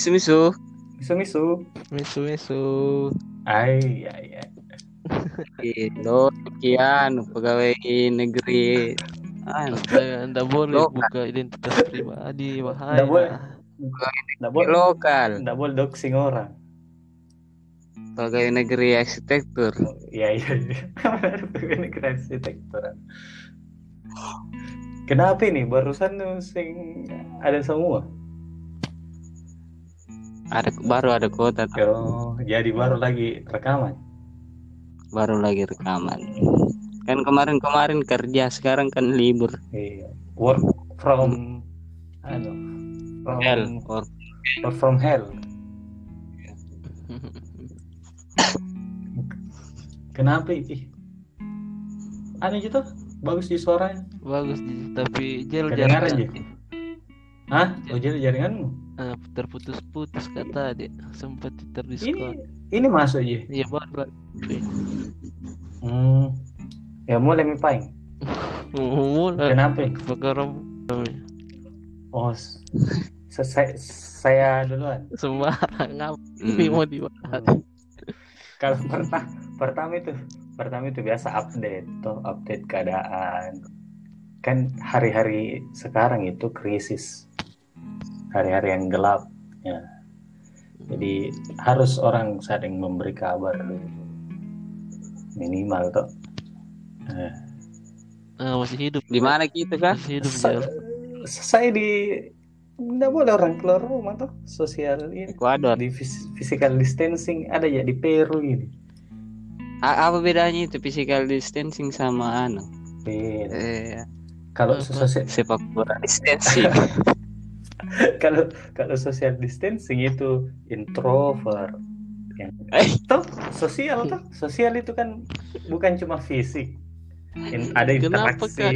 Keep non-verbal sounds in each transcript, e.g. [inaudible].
Misu misu. Misu misu. Misu misu. Ay, ay, ay. [laughs] Indo sekian pegawai negeri. Anda boleh Lokal. buka identitas pribadi bahaya. Nggak boleh. Nggak boleh. lokal. Nggak boleh doxing orang. Pegawai negeri arsitektur. Oh, Iya, iya. Ini keren arsitekturan. Kenapa ini barusan sing ada semua? Ada baru ada tuh. Oh, jadi baru lagi rekaman. baru lagi rekaman. Kan kemarin-kemarin kerja, sekarang kan libur. Iya. Work from anu from Hell, or work from hell. Kenapa ih? Anu gitu? Bagus di suaranya. Bagus tapi jel jaringan. Hah? Oh jadi jaringanmu? Ah, terputus-putus kata adik sempat Ini terdiskon. ini masuk ya? Iya baru. Hmm. Ya mulai mipaing. Mulai Kenapa? perkara Oh, saya, saya duluan. sembarang apa ini Hmm. mau dibahas. Kalau pertama, pertama itu, pertama itu biasa update, tuh update keadaan. Kan hari-hari sekarang itu krisis, hari-hari yang gelap. Ya. Jadi harus orang saling memberi kabar dulu. minimal tuh. Eh, Ah, masih hidup. Di mana kita kan? Masih hidup sa- saya di nggak boleh orang keluar rumah tuh sosial ini Ekuador. di phys- physical distancing ada ya di Peru ini A- apa bedanya itu physical distancing sama anu? Beda. Eh, kalau sosial sepak bola distancing. [laughs] [laughs] kalau kalau social distancing itu introvert yang Eh. toh sosial toh sosial itu kan bukan cuma fisik In- ada Kenapa interaksi kak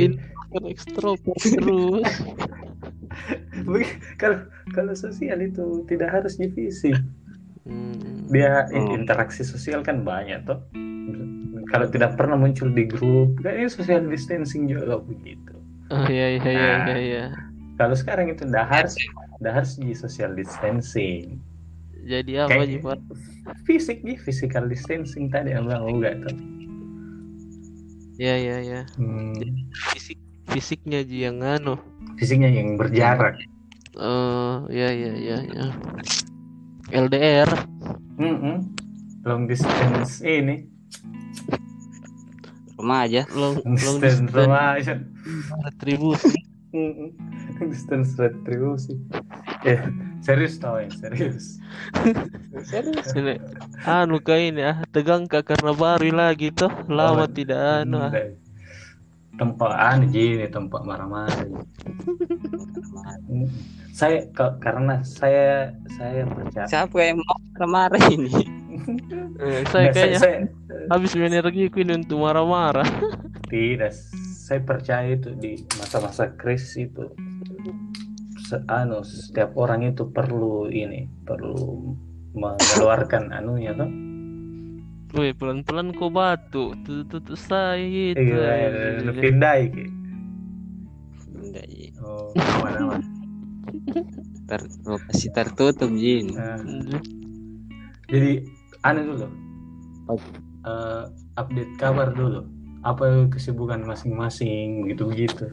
ekstrovert terus? [laughs] Kalau kalau sosial itu tidak harus di fisik Hmm. dia Oh. interaksi sosial kan banyak toh kalau tidak pernah muncul di grup kan ini social distancing juga begitu Oh iya iya iya Nah. iya. iya. Kalau sekarang itu dah harus dah harus di social distancing Jadi apa Kayak- sih Pak? fisik nih physical distancing tadi yang bilang enggak tuh Iya iya iya. Hmm, Fisik fisiknya Ji yang anu. fisiknya yang berjarak Oh iya iya iya iya. LDR Mm-mm. long distance ini Remaja. long long long distance distance retribution retribusi. Distance retribusi ya serius tau ya serius. [laughs] Serius? Ini anu kayak ini ah tegang kak karena baru lagi toh? Lama Oh, tidak anu ah. Tempat anu gini tempat marah-marah. [laughs] Saya ke- karena saya saya percaya. Siapa yang mau marah-marah ini? Eh, saya kayaknya saya, habis energiku ini untuk marah-marah. tidak saya percaya itu di masa-masa krisis itu se- anu setiap orang itu perlu ini perlu mengeluarkan anunya tuh Wih pelan-pelan batuk tuh tuh, tuh saya gitu. iya pindai ki. Enggak, Ji. oh aman-aman [laughs] Ter lokasi tertutup Jin. Nah, jadi anu dulu Eh, update kabar dulu apa kesibukan masing-masing begitu begitu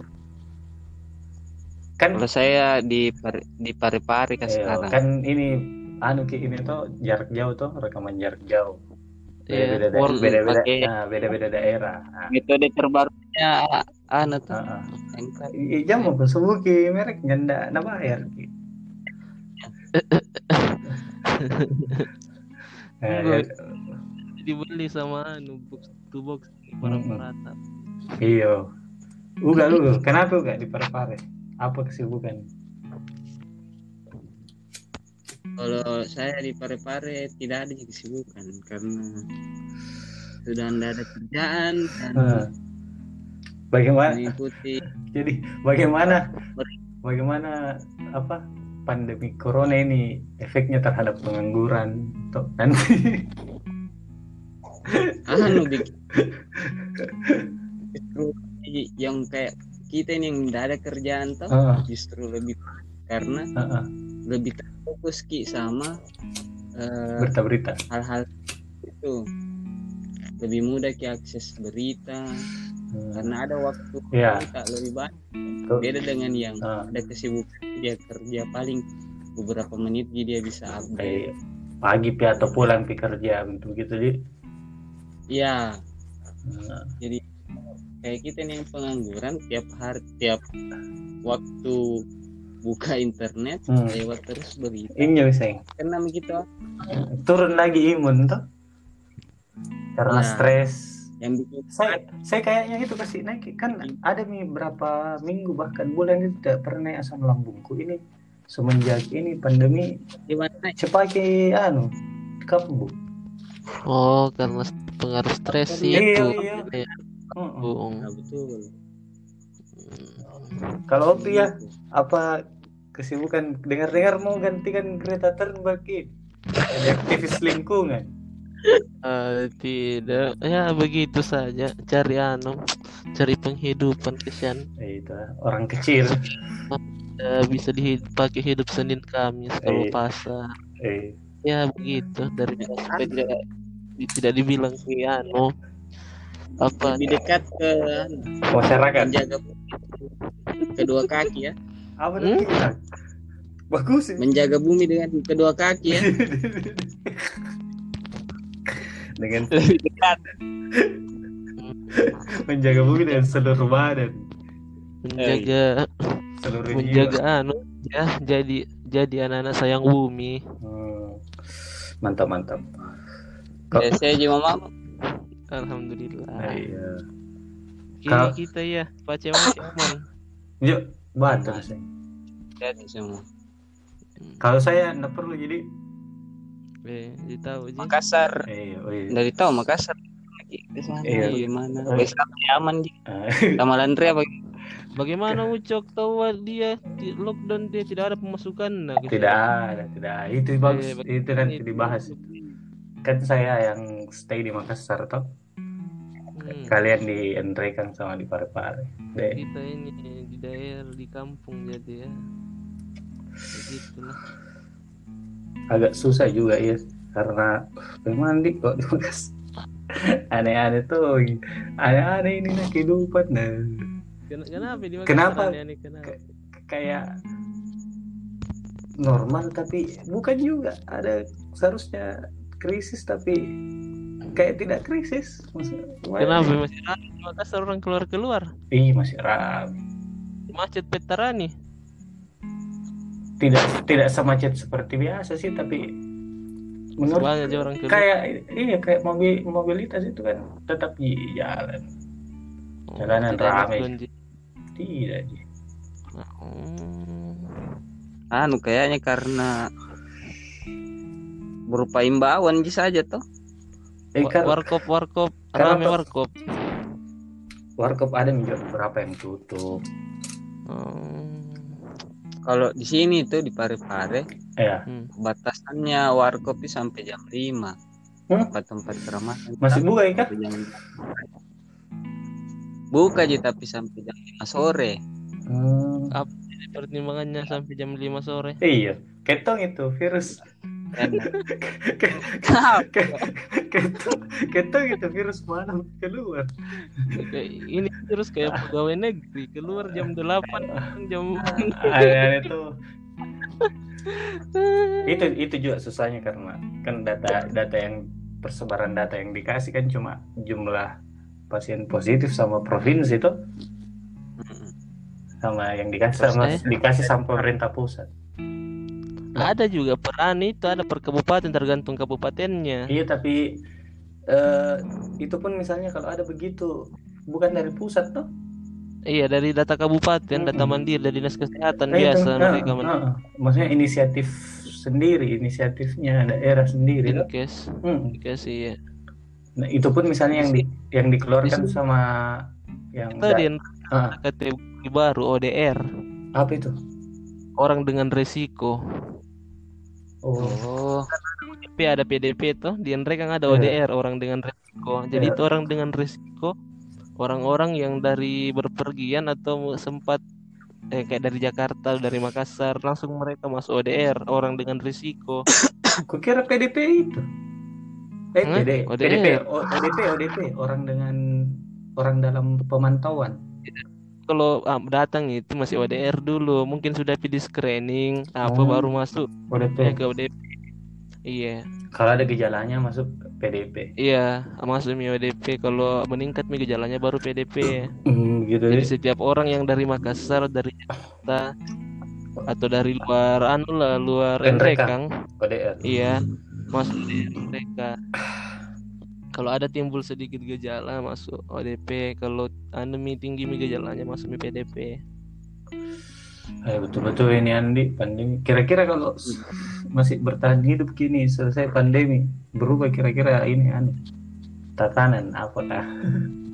kan Kalau saya di Par- di Pari-Pari kan eh, sekarang. kan ini anu ki ini tuh jarak jauh tuh rekaman jarak jauh Iya, beda-beda work beda-beda pakai- nah, beda-beda daerah nah, Metode terbarunya anu tuh. ah, ah. Anchor. I- jam mau sebut ki merek nyanda na bayar ki [laughs] Nah, Enggak. ya- Dibeli sama anu box to box parata. iya. Uga lu kenapa uga di pare-pare apa kesibukan? Kalau saya di Pare-Pare tidak ada kesibukan. Karena sudah tidak ada kerjaan dan bagaimana? mengikuti Jadi bagaimana? Bagaimana apa pandemi corona ini efeknya terhadap pengangguran? Tuh nanti. Anu bikin justru yang kayak kita ini yang tidak ada kerjaan tuh Ah, justru lebih karena ah, ah. lebih fokus ki sama eh, berita-berita hal-hal itu lebih mudah ki akses berita Hmm. karena ada waktu Iya. kita lebih banyak Tuh. beda dengan yang Ah. ada kesibukan dia kerja paling beberapa menit jadi dia bisa update kayak pagi pi atau pulang pi kerja begitu di iya Nah, jadi kayak kita nih yang pengangguran tiap hari tiap waktu buka internet Hmm. lewat terus berita. Ini misalnya karena begitu turun lagi imun tuh. Karena Ya. stres. yang bikin saya saya kayaknya itu kasih naik. Kan ada nih berapa minggu bahkan bulan itu tidak pernah asam lambungku. Ini semenjak ini pandemi gimana? cepake anu kambuh Oh, karena pengaruh stres Iya, itu. iya. Iya, Heeh. Bung. nah, betul kalau waktu ya apa kesibukan dengar-dengar mau gantikan ini jadi aktivis lingkungan Eh, tidak, ya begitu saja. Cari anu, cari penghidupan kesian. Itu orang kecil Eh, bisa dipakai hidup Senin Kamis kalau Eh. pasar. eh Ya begitu. Dari supaya tidak tidak dibilang ke anu. Apa lebih dekat ke masyarakat. menjaga kedua kaki ya. Apa Hmm? bagus sih. Menjaga bumi dengan kedua kaki ya. Dengan lebih dekat. Menjaga bumi dengan seluruh badan menjaga. seluruh jiwa. Menjaga anu ya jadi jadi anak-anak sayang bumi. Hmm. Mantap mantap Kok- ya, saya juga mama Alhamdulillah. Nah, iya Kini Kal- kita ya pace masih aman. yuk batal saya jadi semua kalau saya nggak perlu jadi Eh, ditahu aja. Makassar eh oh iya. dari tahu Makassar lagi ke sana Iya. gimana Oh. wes aman. Ah, [laughs] sama Landre apa Bagaimana Ucok tahu dia? Di lockdown dia tidak ada pemasukan. Nah, ke tidak ada tidak ada. itu bagus. Eh, itu nanti itu. dibahas. kan saya yang stay di Makassar toh. Hmm, kalian di Entrekan sama di Parepare. Kita ini di daerah di kampung jadi ya. Begitulah. agak susah juga ya karena memang di kok di Makassar. [laughs] Aneh-aneh tuh. Aneh-aneh ini nah kehidupan nah Kenapa di Kenapa? Kayak normal tapi bukan juga ada seharusnya krisis tapi kayak tidak krisis Kenapa masih ramai Makassar orang keluar-keluar? Ih masih ramai Macet Petarani. tidak tidak semacet seperti biasa sih tapi menurut aja orang keluar. kayak iya kayak mobil mobilitas itu kan tetap di jalan jalanan Tidak ramai. Tidak. Oh. anu kayaknya karena berupa imbauan Ji saja toh eh Wa- kan Warkop warkop rame warkop. warkop ada nih beberapa yang tutup Oh. kalau di sini tuh di Pare-Pare ya Hmm. batasannya warkop itu sampai jam 5 Hmm? tempat-tempat keramaian masih buka ya jam buka aja tapi sampai jam 5 sore. Hmm. Jadi pertimbangannya sampai jam 5 sore. iya ketong itu virus. Ke- ketong ketong itu virus mana keluar. Ini terus kayak pegawai negeri keluar jam 8 jam aneh-aneh tuh itu itu juga susahnya karena kan data data yang persebaran data yang dikasih kan cuma jumlah pasien positif sama provinsi itu sama yang dikasih sama dikasih sama pemerintah pusat ada juga peran itu ada per kabupaten tergantung kabupatennya. iya tapi eh, itu pun misalnya kalau ada begitu bukan dari pusat tuh Iya dari data kabupaten, data mandiri dari dinas kesehatan Nah, itu, biasa nah, mereka nah, maksudnya inisiatif sendiri inisiatifnya daerah sendiri tuh. Dinkes, Hmm. Dinkes iya. Nah, itu pun misalnya yang di, yang dikeluarkan Di- sama yang Kita di Ah, kategori baru ODR, apa itu? orang dengan resiko. Oh, oh PDP ada PDP tuh, di Enre kan ada Iya. ODR orang dengan resiko. Jadi Iya. itu orang dengan resiko orang-orang yang dari berpergian atau sempat eh, kayak dari Jakarta dari Makassar langsung mereka masuk ODR orang dengan risiko [coughs] Kukira PDP itu. Eh? PD. PDP, ODP, ODP, orang dengan orang dalam pemantauan. kalau ah, datang itu masih ODR dulu mungkin sudah pilih screening apa Oh. baru masuk ODP. ke ODP iya Kalau ada gejalanya masuk PDP. iya masuk mi ODP kalau meningkat mi gejalanya baru PDP Hmm, gitu jadi ya. setiap orang yang dari Makassar dari Jakarta atau dari luar anu lah luar Enreka. Enrekang ODR. iya masuk di mereka kalau ada timbul sedikit gejala masuk ODP kalau anu mi tinggi gejalanya masuk PDP Ayo betul-betul ini Andi pandemi. Kira-kira kalau masih bertahan hidup gini selesai pandemi berubah kira-kira ini anu tatanan apa dah?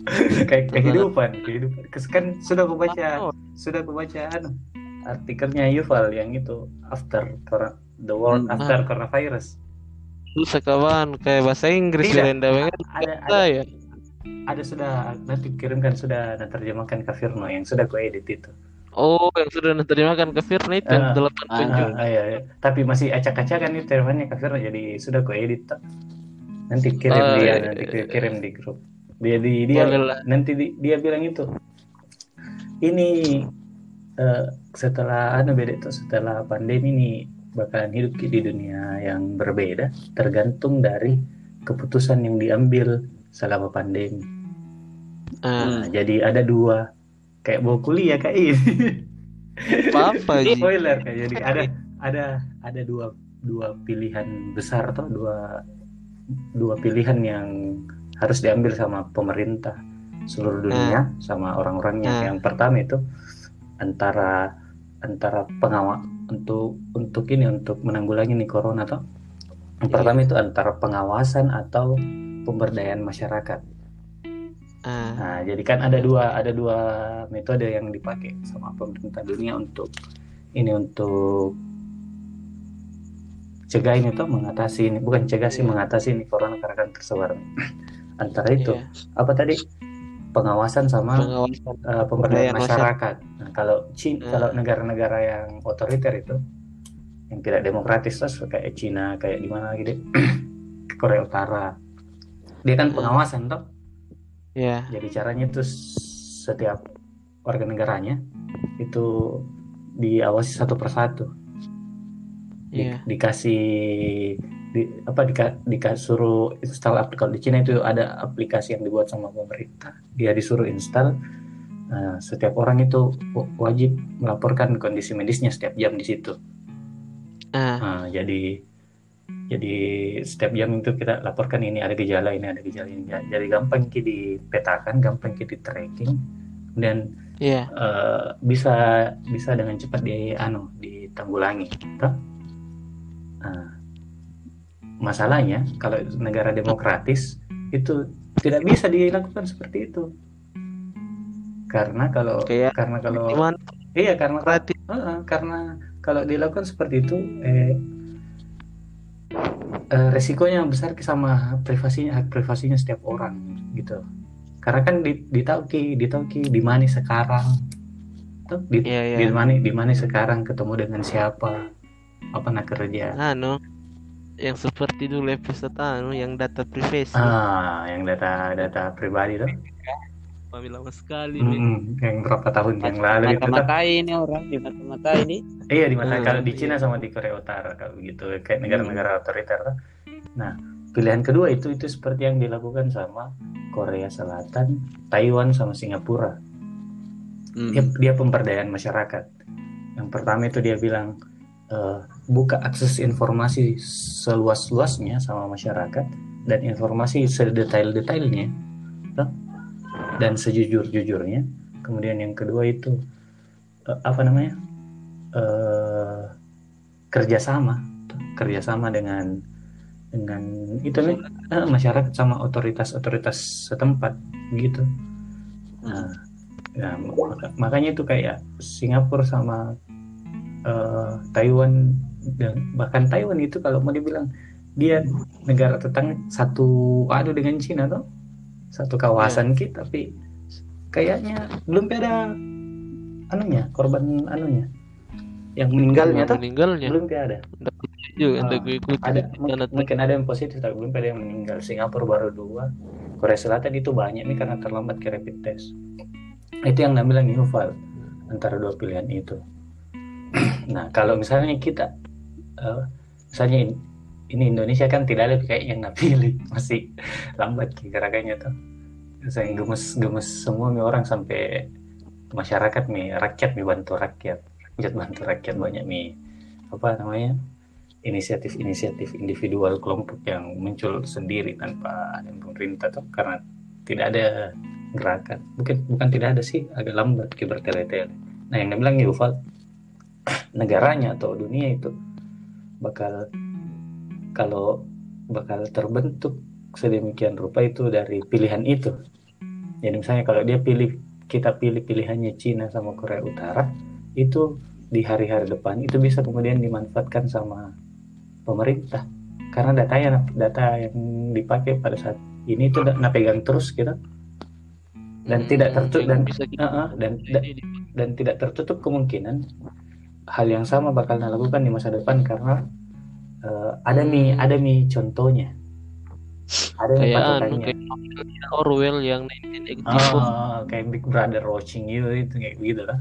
[laughs] Kayak kehidupan, kehidupan. Kan sudah aku baca, Oh, sudah aku baca anu artikelnya Yuval yang itu after the world Hmm. after coronavirus. Susah kawan kayak bahasa Inggris Tidak. Belanda banget Ada ada, saya ada sudah nanti kirimkan sudah terjemahkan ke Firno yang sudah ku edit itu. oh yang sudah terjemahkan ke Firna itu Ah, delapan Ah, kunjung ah, iya, iya. Tapi masih acak-acakan itu temannya Kak Firno jadi sudah ku edit tak? Nanti kirim Oh, dia, iya, nanti iya. ku kirim di grup. Dia di dia Boleh lah. nanti di- dia bilang itu. Ini eh, setelah anu beda itu setelah pandemi ini bakalan hidup di dunia yang berbeda tergantung dari keputusan yang diambil selama pandemi. Ah, Nah, jadi ada dua kayak bawa kuliah kayak ini. apa [laughs] Ji? spoiler kayak jadi ada [laughs] ada ada dua dua pilihan besar tuh dua dua pilihan yang harus diambil sama pemerintah seluruh dunia sama orang-orangnya Ah. yang pertama itu antara antara pengawa untuk untuk ini untuk menanggulangi nih corona tuh yang Iya. pertama itu antara pengawasan atau pemberdayaan masyarakat ah, Nah, jadi kan ada dua ada dua metode yang dipakai sama pemerintah dunia untuk ini untuk cegah ini tuh mengatasi ini bukan cegah sih Iya. mengatasi ini corona karena kan tersebar. [clears throat] Antara itu iya. apa tadi pengawasan sama pengawasan. uh, pemberdayaan Pemberdayaan masyarakat. Nah, kalau Cina, Hmm. kalau negara-negara yang otoriter itu yang tidak demokratis terus kayak Cina kayak di mana lagi deh [clears throat] Korea Utara. Dia kan Hmm. pengawasan toh. Ya jadi caranya itu setiap warga negaranya itu diawasi satu persatu, Di- iya. dikasih di, apa dika, disuruh install aplikasi di Cina itu ada aplikasi yang dibuat sama pemerintah, dia disuruh install. Nah, setiap orang itu wa- wajib melaporkan kondisi medisnya setiap jam di situ. ah Nah, jadi jadi setiap jam itu kita laporkan ini ada gejala ini ada gejala ini jadi gampang kita dipetakan gampang kita di tracking dan iya eh, bisa bisa dengan cepat di anu ditanggulangi toh? Nah, masalahnya kalau negara demokratis itu tidak bisa dilakukan seperti itu. Karena kalau Kayak karena kalau gimana iya karena berarti Heeh, karena kalau dilakukan seperti itu eh, eh, resikonya besar sama privasinya hak privasinya setiap orang gitu. Karena kan di ditauki ditauki di mana sekarang? Tuh di di iya. mana di mana sekarang ketemu dengan siapa? Apa nak kerja? Anu yang seperti dulu episode anu yang data privasi ah yang data data pribadi tuh apabila lama sekali Mi. Mm-mm, yang berapa tahun yang lalu itu tuh mata-matai ini orang di mata-mata ini Iya di mata Hmm, kalau di iya. Cina sama di Korea Utara kalau begitu kayak negara-negara otoriter. tuh. Nah pilihan kedua itu itu seperti yang dilakukan sama Korea Selatan, Taiwan sama Singapura. Hmm. Dia, dia pemberdayaan masyarakat. Yang pertama itu dia bilang eh, buka akses informasi seluas-luasnya sama masyarakat dan informasi sedetail-detailnya tuh, dan sejujur-jujurnya. Kemudian yang kedua itu eh, apa namanya? eh kerjasama kerjasama dengan dengan itu nih masyarakat sama otoritas-otoritas setempat gitu nah, maka- makanya itu kayak Singapura sama eh, Taiwan dan bahkan Taiwan itu kalau mau dibilang dia negara tetangga satu adu dengan Cina tuh satu kawasan kita tapi kayaknya belum ada anunya korban anunya. Yang meninggalnya Yang tuh meninggalnya. belum ada. Juga yang gue ikuti ada Karena mungkin, ada yang positif tapi belum ada yang meninggal. Singapura baru dua Korea Selatan itu banyak nih karena terlambat ke rapid test. Itu yang namanya Yuval antara dua pilihan itu [clears throat] nah kalau misalnya kita eh, misalnya in- ini Indonesia kan tidak ada kayak yang [laughs] pilih masih lambat gerakannya tuh. Saya gemes gemes semua nih orang sampai masyarakat nih rakyat nih bantu rakyat rakyat bantu rakyat banyak nih. Apa namanya? Inisiatif-inisiatif individual kelompok yang muncul sendiri tanpa ada pemerintah tuh karena tidak ada gerakan. Bukan bukan tidak ada sih agak lambat bertele-tele. Nah yang bilang Yuval negaranya atau dunia itu bakal kalau bakal terbentuk sedemikian rupa itu dari pilihan itu. Jadi misalnya kalau dia pilih kita pilih pilihannya Cina sama Korea Utara itu di hari-hari depan itu bisa kemudian dimanfaatkan sama pemerintah. Karena datanya data yang dipakai pada saat ini itu nak pegang terus gitu. Dan Hmm, tidak tertutup dan yang bisa kita uh-uh, dan da- dan tidak tertutup kemungkinan hal yang sama bakal dilakukan di masa depan karena uh, ada nih ada nih contohnya ada kayak anu kayak Orwell yang 1984 Ah, kayak Big Brother watching you itu kayak gitu lah.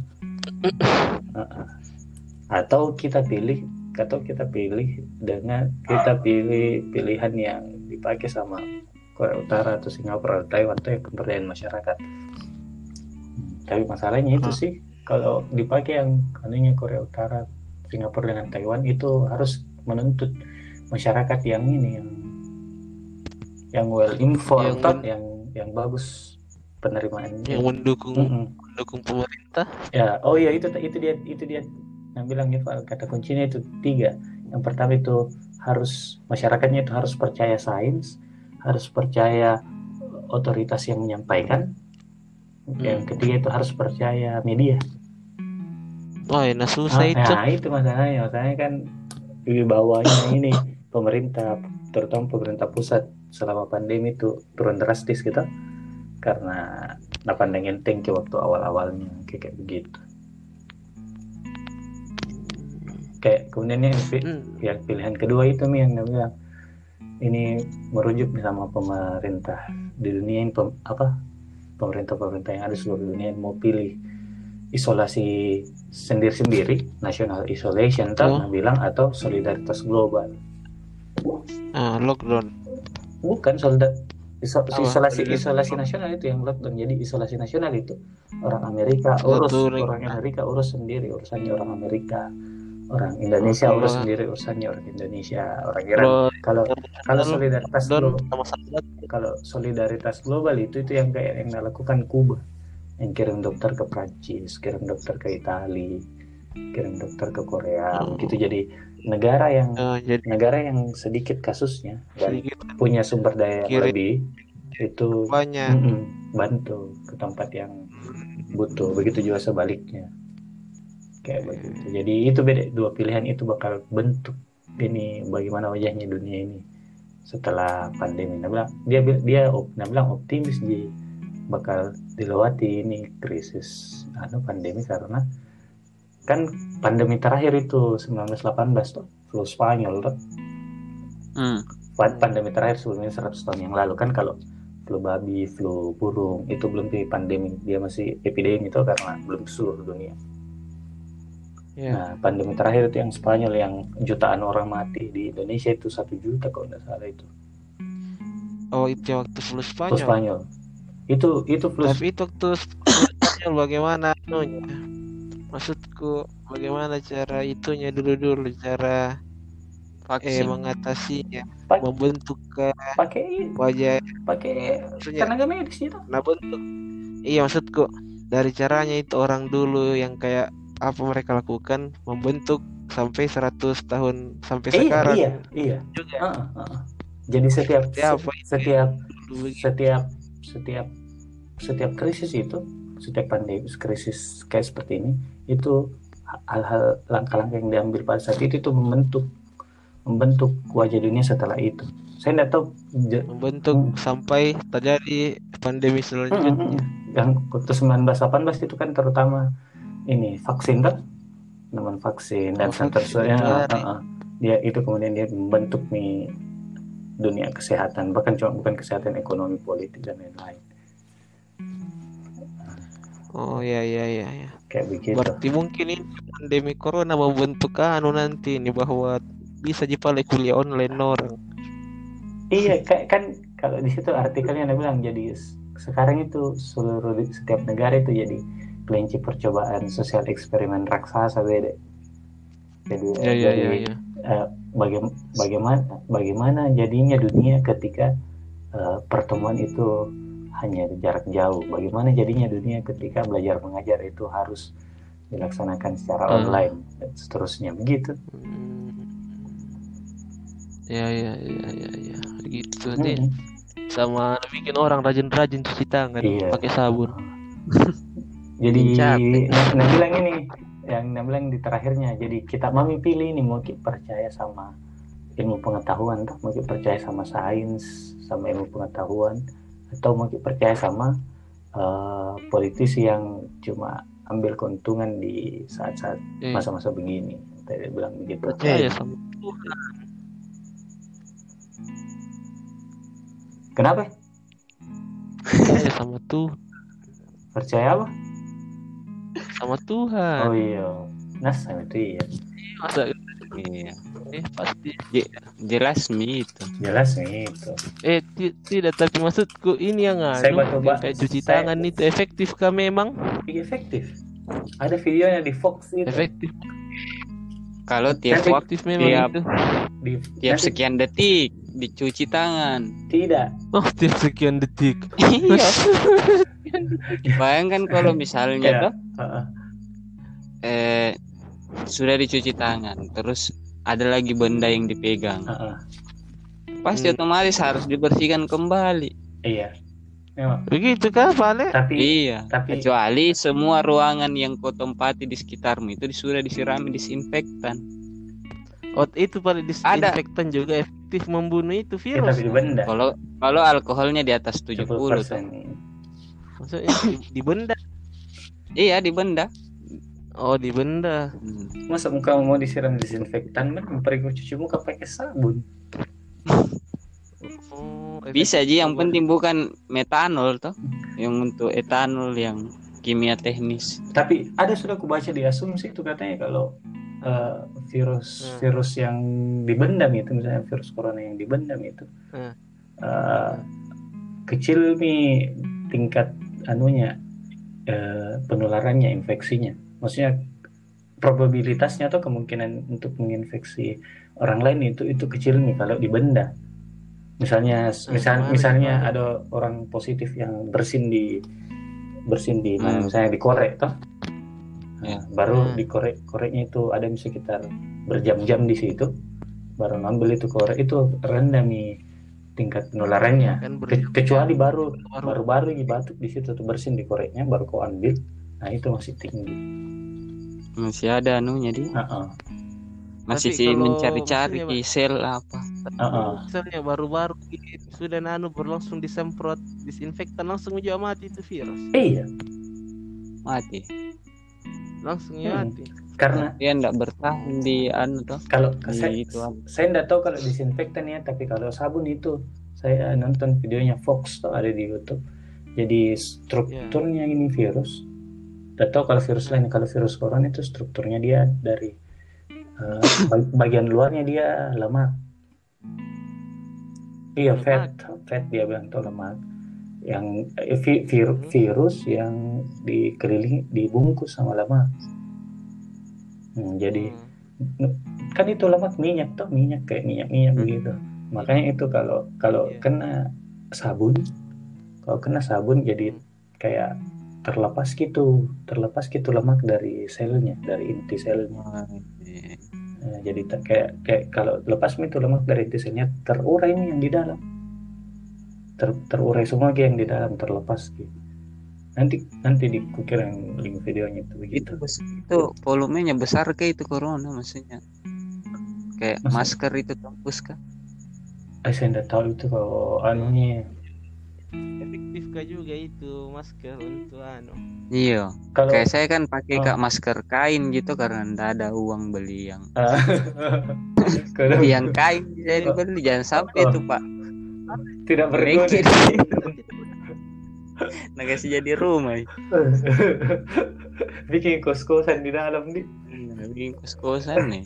Ah, ah. Atau kita pilih, atau kita pilih dengan kita pilih pilihan yang dipakai sama Korea Utara atau Singapura atau Taiwan itu yang pemberdayaan masyarakat. Hmm, Tapi masalahnya itu Ah. sih kalau dipakai yang anunya Korea Utara, Singapura dengan Taiwan itu harus menuntut masyarakat yang ini yang yang well informed Yang yang yang bagus penerimaan yang mendukung Mm-mm. mendukung pemerintah? Ya oh iya itu itu dia itu dia yang bilang ya Pak, kata kuncinya itu tiga. Yang pertama itu harus masyarakatnya itu harus percaya sains harus percaya otoritas yang menyampaikan. Yang Hmm. ketiga itu harus percaya media wah enak susah Ah, itu. nah itu masalahnya. Masalahnya kan di bawahnya [coughs] ini pemerintah terutama pemerintah pusat selama pandemi itu turun drastis gitu. Karena nah pandang enteng ke waktu awal-awalnya kayak, kayak begitu. Kayak kemudian yang, Hmm. yang pilihan kedua itu Mi, yang bilang ini merujuk nih sama pemerintah di dunia ini pem- apa pemerintah-pemerintah yang ada seluruh dunia yang mau pilih isolasi sendiri-sendiri national isolation tak Oh. bilang atau solidaritas global. Ah lockdown. Bukan soldat iso- Apa? isolasi isolasi nasional itu yang lockdown. Jadi isolasi nasional itu orang Amerika urus orang Amerika urus sendiri urusannya orang Amerika orang Indonesia Kalau- urus sendiri urusannya orang Indonesia orang Iran. Kalau kalau solidaritas global kalau solidaritas global itu itu yang kayak yang dilakukan Kuba yang kirim dokter ke Prancis kirim dokter ke Italia kirim dokter ke Korea Oh. begitu jadi negara yang eh, jadi negara yang sedikit kasusnya dan sedikit. punya sumber daya yang lebih itu banyak. Mm-mm, bantu ke tempat yang butuh. Begitu juga sebaliknya. Kayak begitu. Jadi itu beda dua pilihan itu bakal bentuk ini bagaimana wajahnya dunia ini setelah pandemi. Nah dia dia op- nah bilang optimis di bakal dilewati ini krisis anu pandemi karena kan pandemi terakhir itu 1918 tuh flu Spanyol tuh Hmm. Pa- pandemi terakhir sebelumnya 100 tahun yang lalu kan kalau flu babi, flu burung itu belum di pandemi, dia masih epidemi itu karena belum seluruh dunia. ya Nah, pandemi terakhir itu yang Spanyol yang jutaan orang mati di Indonesia itu satu juta kalau tidak salah itu. oh itu waktu flu Flu Spanyol Spanyol. Itu itu flu tapi itu Spanyol bagaimana anunya maksudku bagaimana cara itunya dulu dulu cara eh Vaksin. mengatasinya Pak- membentuk ke pakai wajah pakai maksudnya tenaga medis itu. nah bentuk iya maksudku dari caranya itu orang dulu yang kayak apa mereka lakukan membentuk sampai 100 tahun sampai Iya, sekarang iya, iya. juga Heeh, heeh. Jadi setiap setiap dulu begitu. setiap setiap setiap krisis itu setiap pandemi krisis kayak seperti ini itu hal-hal langkah-langkah yang diambil pada saat itu itu membentuk membentuk wajah dunia setelah itu saya tidak tahu membentuk Hmm. sampai terjadi pandemi selanjutnya mm, mm. yang waktu 1918 itu kan terutama ini vaksin kan teman vaksin dan Oh, vaksin, seterusnya benar. uh, uh. dia itu kemudian dia membentuk nih dunia kesehatan bahkan cuma bukan kesehatan ekonomi politik dan lain-lain Oh ya ya ya ya. kayak begitu Berarti mungkin ini pandemi corona membentuk anu nanti ini bahwa bisa jepale kuliah online orang. iya kayak kan kalau di situ artikelnya ada bilang jadi sekarang itu seluruh setiap negara itu jadi kelinci percobaan sosial eksperimen raksasa beda jadi Ya ya jadi ya ya. eh, baga- bagaimana bagaimana jadinya dunia ketika eh, pertemuan itu hanya jarak jauh bagaimana jadinya dunia ketika belajar mengajar itu harus dilaksanakan secara Hmm. online dan seterusnya begitu. Ya ya ya ya ya. Gitu nih. Hmm. Sama bikin orang rajin-rajin cuci tangan Iya. pakai sabun. jadi nah, nah bilang ini yang bilang di terakhirnya. Jadi kita mami pilih ini mau kita percaya sama ilmu pengetahuan tuh mau kita percaya sama sains sama ilmu pengetahuan atau mau kita percaya sama eh, politisi yang cuma ambil keuntungan di saat-saat Eh, masa-masa begini. Tadi bilang begitu. Percaya sama Tuhan. kenapa? Percaya sama Tuhan. percaya apa Sama Tuhan. oh iya nas itu iya Masa Iya. eh pasti. Jelas mi itu. jelas nih itu Eh ti- tidak tapi maksudku ini yang Saya anu coba- yang kayak cuci saya- tangan itu efektif kah memang? Iya, efektif ada videonya di Fox itu Efektif. Kalau tiap Tapi- waktu memang tiap- itu. di tiap nanti- sekian detik dicuci tangan. tidak Oh, tiap sekian detik. Iya. [laughs] Bayangkan kalau [laughs] misalnya Iya. tuh Heeh. eh sudah dicuci tangan, terus ada lagi benda yang dipegang, Heeh. pasti Hmm. otomatis harus dibersihkan kembali. iya memang Begitu kah, Vale? tapi Iya. tapi Kecuali semua ruangan yang kau tempati di sekitarmu itu sudah disirami disinfektan. Oh, itu paling Ada. disinfektan juga efektif membunuh itu ya, virus. tapi di benda Kalau kalau alkoholnya di atas 70 tuh. 70%. Maksudnya di, di benda. Iya di benda. Oh, di benda. Hmm. masa muka mau disiram disinfektan kan pergi cuci muka pakai sabun Oh, Bisa aja yang penting bukan metanol toh. Yang untuk etanol yang kimia teknis. tapi ada sudah aku baca di asumsi itu katanya kalau eh, virus Hmm. virus yang dibendam itu misalnya virus corona yang dibendam itu Hmm. eh, kecil nih tingkat anunya eh, penularannya infeksinya maksudnya probabilitasnya atau kemungkinan untuk menginfeksi orang lain itu itu kecil nih kalau dibenda misalnya misal kemarin- misalnya ada orang positif yang bersin di bersin di mana Hmm. misalnya di korek toh Nah, Ya. baru Hmm. di korek koreknya itu ada sekitar berjam-jam di situ baru ngambil itu korek itu rendah nih tingkat penularannya Kan Ke- kecuali baru Baru- baru-baru ini batuk di situ tuh bersin di koreknya baru kau ambil nah itu masih tinggi Masih ada anunya dia. Heeh. Masih Tapi sih kalau mencari-cari sel apa. Heeh. Misalnya baru-baru ini sudah nanu berlangsung disemprot disinfektan langsung juga mati itu virus. iya Mati. Langsung ya Hmm. mati. Karena Dia enggak bertahan di anu toh. kalau Di saya itu saya nggak tahu kalau disinfektan ya tapi kalau sabun itu saya nonton videonya Fox tuh ada di YouTube jadi strukturnya ini virus nggak tahu kalau virus lain kalau virus corona itu strukturnya dia dari bag- bagian luarnya dia lemak iya Lemak. fat fat dia bilang tuh lemak yang eh, vi- vir- Hmm. virus yang dikelilingi dibungkus sama lemak Hmm, jadi Hmm. kan itu lemak minyak tuh minyak kayak minyak minyak Hmm. begitu makanya itu kalau kalau Iya. kena sabun kalau kena sabun jadi Hmm. kayak terlepas gitu terlepas gitu lemak dari selnya dari inti selnya Nah, jadi kayak kayak kalau lepas itu lemak dari inti selnya terurai nih yang di dalam Ter- terurai semua yang di dalam terlepas gitu nanti nanti di kukira yang link videonya itu begitu Itu itu volumenya besar ke itu corona maksudnya. Kayak Maksud- masker itu tembus kan. Eh, saya nggak tahu itu kalau anunya efektif kah juga itu masker untuk anu Iya. kalau Kayak saya kan pakai Oh. kak masker kain gitu karena ndak ada uang beli yang Ah. [laughs] kalau yang kain saya beli jangan sampai Oh. tuh pak. tidak berguna [laughs] [laughs] Kasih jadi rumah. [laughs] bikin kos-kosan di dalam nih Nah, bikin kos [laughs] kosan nih.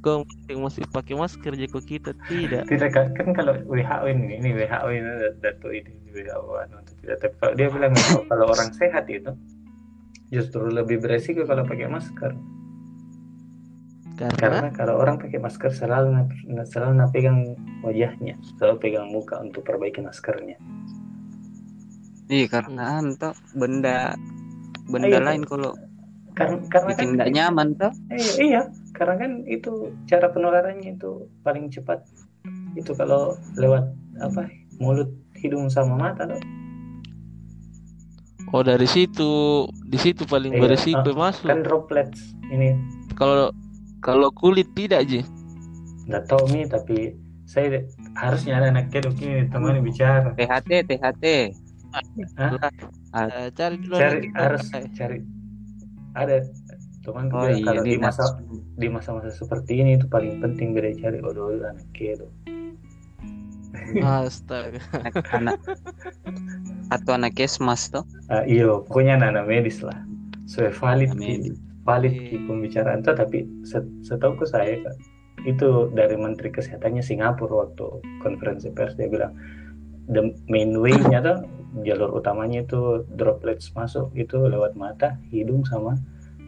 kau yang masih pakai masker jika kita tidak. Tidak kan, kan kalau WHO ini ini WHO ini datu ini WHO anu, tidak tapi kalau dia bilang kalau, orang sehat itu justru lebih beresiko kalau pakai masker. Karena? Karena kalau orang pakai masker selalu selalu pegang wajahnya selalu pegang muka untuk perbaiki maskernya Iya karena anto benda benda Ayo. lain kalau karena karena kan bikin nggak nyaman tuh. iya, iya. Karena kan itu cara penularannya itu paling cepat. Itu kalau lewat apa mulut hidung sama mata tuh. oh dari situ. Di situ paling Iya, beresiko ah, masuk. kan droplets ini. Kalau kalau kulit tidak ji? Nggak tahu nih tapi saya harusnya ada anak kedok ini temani bicara. THT THT. Hah? Eh, cari dulu cari harus Eh, cari ada teman Oh iya kalau di di masa di masa-masa seperti ini itu paling penting beda cari odol anak kedok astaga anak atau anak kesmas tuh. Ah, iyo pokoknya anak, medis lah sesuai valid Anak ki- medis. valid Iya. ki pembicaraan tuh tapi set- setahu saya Kak, itu dari Menteri Kesehatannya Singapura waktu konferensi pers dia bilang the main way-nya tuh jalur utamanya itu droplets masuk itu lewat mata, hidung sama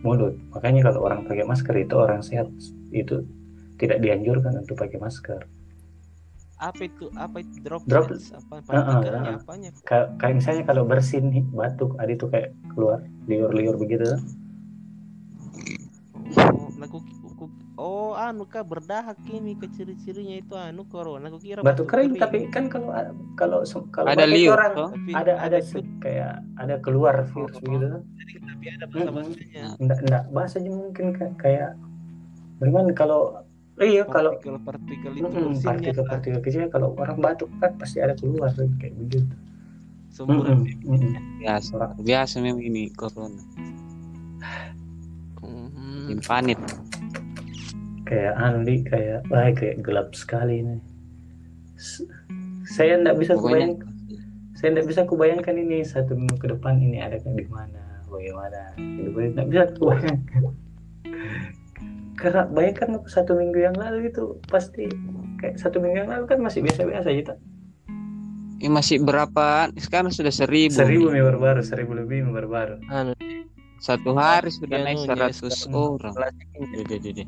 mulut. Makanya kalau orang pakai masker itu orang sehat itu tidak dianjurkan untuk pakai masker. apa itu apa itu Droplet. droplets apa partikelnya ah. apanya Ka- Kayak misalnya kalau bersin nih batuk, ada itu kayak keluar liur-liur begitu. oh oh anu kah berdahak ini ke ciri-cirinya itu anu corona aku kira Batuk kering tapi kan kalau kalau kalau Ada liur orang. Tapi ada ada se- kayak ada keluar virus Oh. begitu tuh. tapi ada bahasa bahasanya enggak enggak bahasanya mungkin kayak, kayak bagaimana kalau iya kalau partikel-partikel itu mm, bersinnya partikel-partikel kecil kalau orang batuk kan pasti ada keluar kayak begitu semburan Mm-mm, mm-mm. Biasa biasa memang ini corona. Bikin panik. Kayak Andi kayak wah kayak gelap sekali ini saya enggak bisa Pokoknya kubayang saya enggak bisa kubayangkan ini satu minggu ke depan ini ada di mana bagaimana hidupnya enggak bisa kubayangkan karena bayangkan waktu satu minggu yang lalu itu pasti kayak satu minggu yang lalu kan masih biasa-biasa gitu ini masih berapa? Sekarang sudah seribu. seribu nih. mie baru seribu lebih mie baru anu Satu hari sudah naik seratus orang. Dede, dede.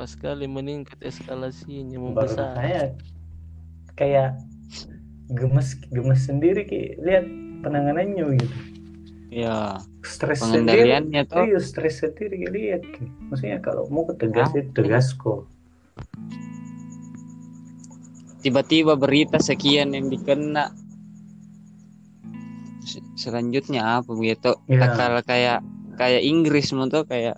Cepat sekali meningkat eskalasinya baru membesar saya kayak gemes gemes sendiri ki lihat penanganannya gitu Ya, stres sendiri pengendaliannya tuh Iya stres sendiri lihat Ki. Maksudnya kalau mau tegas Ah. itu tegas kok. tiba-tiba berita sekian yang dikena. Se- Selanjutnya apa begitu? Ya. Kayak kayak Inggris tuh kayak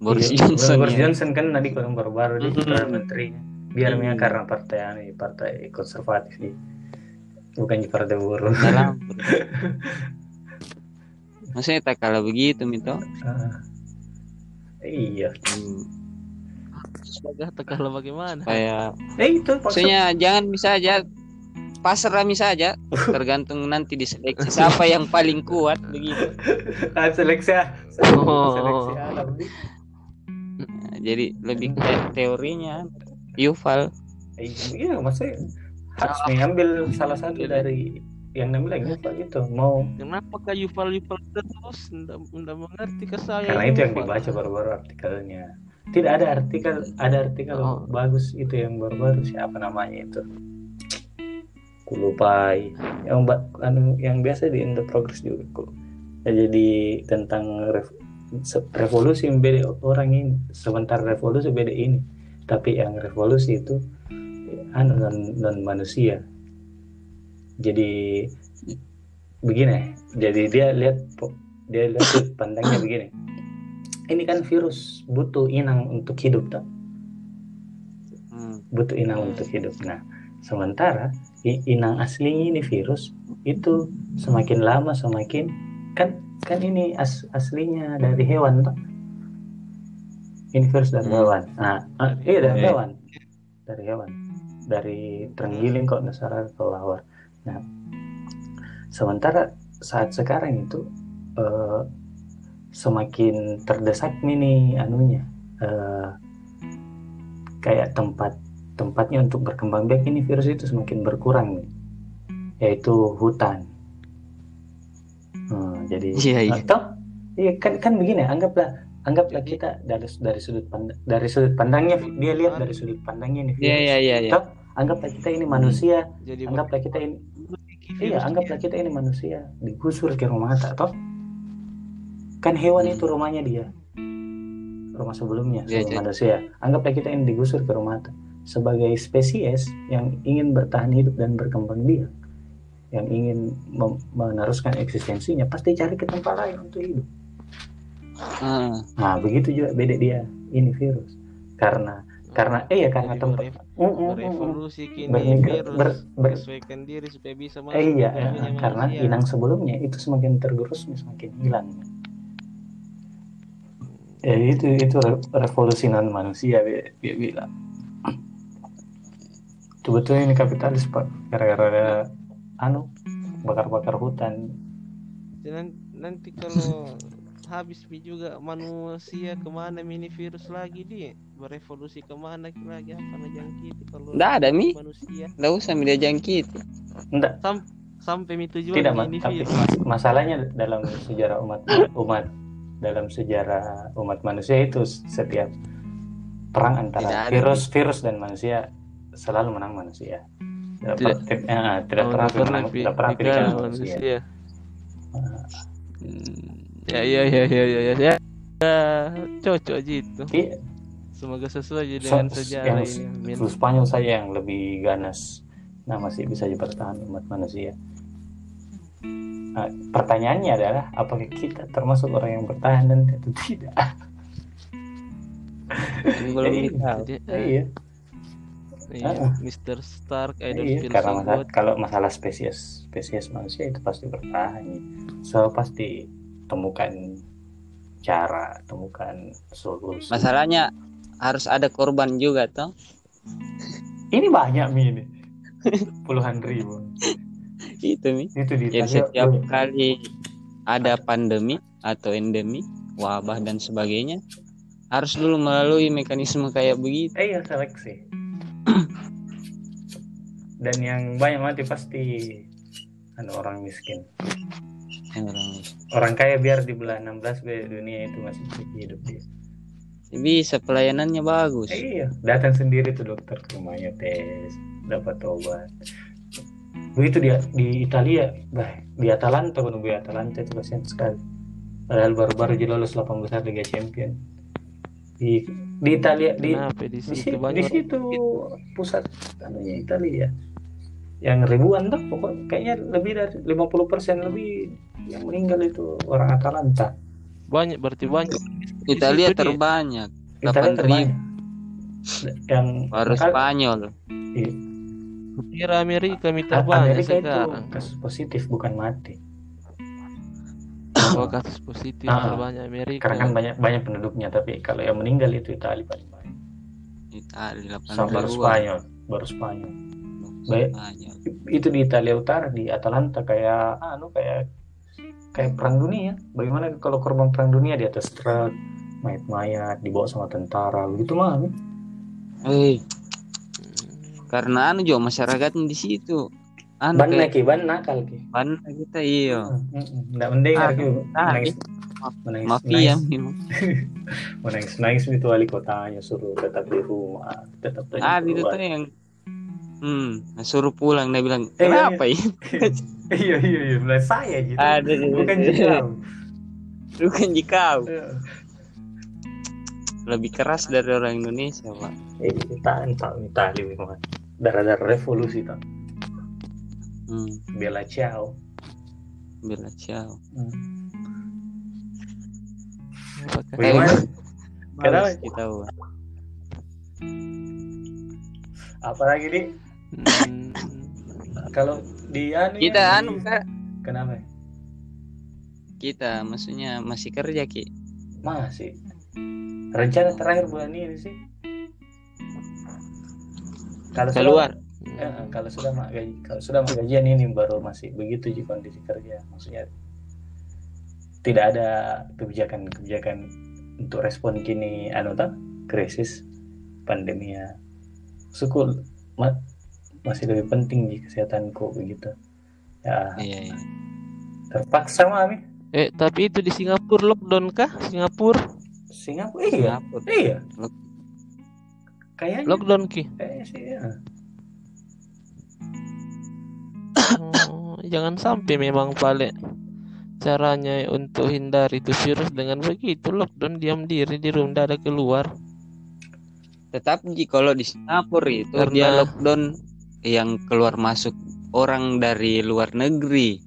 Boris Iya, Johnson Boris ya. Johnson kan tadi kalau baru-baru dia Mhm. perdana menterinya. Biar Iya. memang karena partai ini partai konservatif nih. Bukan partai buruh. dalam [laughs] maksudnya tak kalah begitu mito Ah. iya. Hmm, Semoga tekala bagaimana kayak Eh itu maksud maksudnya jangan bisa aja pasrah bisa aja [laughs] tergantung nanti di seleksi siapa yang paling kuat begitu ah, seleksi Oh. seleksi alam jadi lebih kayak teorinya. Yuval. Iya maksudnya harus mengambil salah satu dari yang namanya Yuval itu mau kenapa kak Yuval Yuval terus? Ndak mengerti ke saya karena itu yang dibaca baru-baru artikelnya. Tidak ada artikel ada artikel Oh. bagus itu yang baru-baru siapa namanya itu? Kulupai yang anu yang biasa di Indo Progress juga kok. Ya, jadi tentang rev- revolusi beda orang ini. Sebentar revolusi beda ini. Tapi yang revolusi itu anu non, non manusia. Jadi begini jadi dia lihat dia lihat [coughs] pandangnya begini. Ini kan virus butuh inang untuk hidup tak? Hmm, butuh inang untuk hidup. Nah sementara inang aslinya ini virus itu semakin lama semakin kan kan ini as, aslinya dari hewan toh. Ini virus dari Hmm. hewan. Nah ah, iya dari Oke. hewan. Dari hewan. Dari terenggiling kok nggak salah kelawar nah sementara saat sekarang itu eh, semakin terdesak nih anunya. Eh, kayak tempat tempatnya untuk berkembang biak ini virus itu semakin berkurang nih. Yaitu hutan Hmm, jadi Iya, iya. atau iya kan kan begini anggaplah anggaplah Jadi- kita dari dari sudut pandang dari sudut pandangnya dia lihat dari sudut pandangnya ini virus Iya iya iya iya. Toh, anggaplah kita ini manusia Jadi anggaplah kita ini virus iya anggaplah kita ini manusia digusur ke rumah toh kan hewan Hmm. itu rumahnya dia rumah sebelumnya Iya, sebelum iya. manusia anggaplah kita ini digusur ke rumah sebagai spesies yang ingin bertahan hidup dan berkembang biak yang ingin meneruskan eksistensinya pasti cari ke tempat lain untuk hidup Ah, nah begitu juga beda dia ini virus karena karena eh ya karena Jadi tempat beref- Mm, mm, berevolusi kini Bermigra- virus ber- ber- menyesuaikan diri supaya bisa Eh, iya, eh, karena manusia. inang sebelumnya itu semakin tergerus semakin hilang. Ya itu itu re- revolusi non manusia dia, dia bilang. Itu betul ini kapitalis pak gara-gara anu bakar-bakar hutan. Dan nanti kalau [laughs] habis mi juga manusia ke mana mini virus lagi dia berevolusi ke mana lagi apa najangkiti kalau Nggak ada, Mi. manusia nggak usah media jangkit. Enggak, Sam sampai mi tujuan tidak mas, ini tapi virus mas- masalahnya dalam sejarah umat umat dalam sejarah umat manusia itu setiap perang Tidak antara ada. virus virus dan manusia selalu menang manusia. Tidak, eh, tidak pi- tidak pernah pikiran pilihkan manusia. manusia. Hmm, ya ya ya ya ya ya ya Ya, cocok gitu Iya, semoga sesuai so- dengan yang sejarah ini amin. Spanyol saya yang lebih ganas. Nah masih bisa bertahan umat manusia. Nah, pertanyaannya adalah apakah kita termasuk orang yang bertahan dan atau tidak? Ini belum tahu. Jadi, iya. Iya, Ah. Mr. Stark I don't Iya, feel karena so masalah, good. kalau masalah spesies spesies manusia itu pasti bertahan. ya. So pasti temukan cara, temukan solusi. Masalahnya harus ada korban juga toh. Ini banyak mi ini, puluhan ribu. [laughs] Itu mi. Itu di Jadi setiap oh, kali ada pandemi atau endemi, wabah dan sebagainya, harus dulu melalui mekanisme kayak begitu. eh iya seleksi. Dan yang banyak mati pasti anu orang miskin. Orang kaya biar di bulan 16 be dunia itu masih hidup dia. Bisa pelayanannya bagus. Eh, iya, datang sendiri tuh dokter ke rumahnya tes, dapat obat. Begitu dia di Italia, bah, di Atalanta menunggu di Atalanta itu kasihan sekali. Padahal baru-baru aja lolos 8 besar Liga Champion. Di di Italia di Kenapa di di situ di situ pusat anunya Italia. Yang ribuan tuh pokok kayaknya lebih dari 50% lebih yang meninggal itu orang Atalanta. banyak berarti banyak Di Italia dia. terbanyak, Italia 8.000 terbanyak. Yang baru Spanyol. iya. kira Amerika mi A- terbanyak Amerika itu sekarang kasus positif bukan mati oh kasus positif Ah, terbanyak Amerika karena kan banyak banyak penduduknya tapi kalau yang meninggal itu Italia paling banyak Italia sama baru 8.000. Spanyol baru Spanyol Baik. Spanyol. itu di Italia Utara di Atalanta kayak anu kayak kayak perang dunia bagaimana kalau korban perang dunia di atas truk mayat-mayat dibawa sama tentara begitu mah Mi. Eh, karena anu juga masyarakatnya di situ. Anu ban kayak ban nakal ki ban kita iya. nggak mendengar Ah, ki ah, menangis Ma- menangis Mafia menangis, memang. menangis nangis itu wali kotanya suruh tetap di rumah tetap jangan Ah, itu keluar. tuh yang hmm, suruh pulang dia bilang, Eh, iya, "Kenapa ya?" [laughs] iya iya iya belas saya gitu. Ada bukan jauh Bukan jika lebih keras dari orang Indonesia, Pak. eh kita entah Itali memang darah-darah revolusi tak Hmm, bela ciao. Bela ciao. hmm. Bagaimana? Kenapa? Kita, apalagi nih Hmm, kalau di anu ya, kita anu kak. Kenapa? Kita maksudnya masih kerja ki. Masih. Rencana terakhir bulan ini sih. Kalau sudah- keluar. Ya, kalau sudah mak gaji, kalau sudah mak gajian ini baru masih begitu ji kondisi kerja. Maksudnya tidak ada kebijakan-kebijakan untuk respon kini anu tak krisis pandemi ya. Suku ma- masih lebih penting di kesehatanku begitu. Ya iya iya terpaksa mami. Eh, tapi itu di Singapura lockdown kah? Singapura Singapura iya Singapura. iya. Lock- Kayaknya lockdown ki. kayaknya sih ya. Oh, jangan sampai memang Pale caranya untuk hindari itu virus dengan begitu lockdown diam diri di rumah tidak ada keluar. tetap kalau di Singapura itu Karena- dia lockdown yang keluar masuk orang dari luar negeri.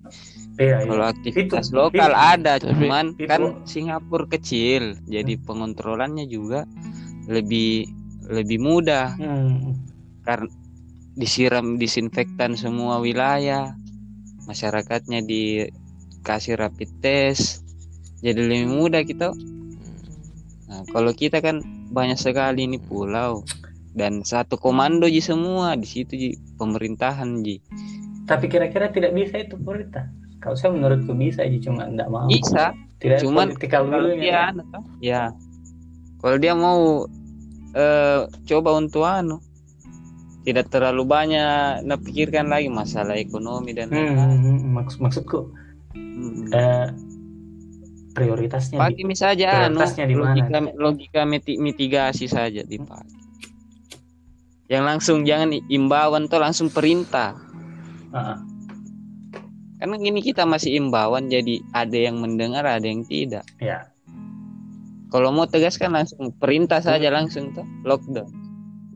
Iya, iya. kalau aktivitas Itu- lokal itu- ada cuman itu- kan Singapura kecil jadi pengontrolannya juga lebih lebih mudah. Hmm. karena disiram disinfektan semua wilayah. Masyarakatnya dikasih rapid test jadi lebih mudah kita. Nah, kalau kita kan banyak sekali ini pulau dan satu komando ji semua di situ ji pemerintahan ji Tapi kira-kira tidak bisa itu pemerintah. Kalau saya menurutku bisa aja cuma enggak mau. bisa Tidak cuman kalau dia anu toh, ya kalau dia mau eh, coba untuk anu tidak terlalu banyak pikirkan lagi masalah ekonomi dan Hmm, lain-lain hmm, hmm. Maksud, maksudku Hmm. eh, prioritasnya Pakai saja anu prioritasnya di mana? logika logika miti- mitigasi saja dipakai. Yang langsung jangan imbauan tuh langsung perintah. Ah, ah. Karena gini kita masih imbauan jadi ada yang mendengar ada yang tidak. ya. Kalau mau tegas kan langsung perintah saja langsung tuh lockdown.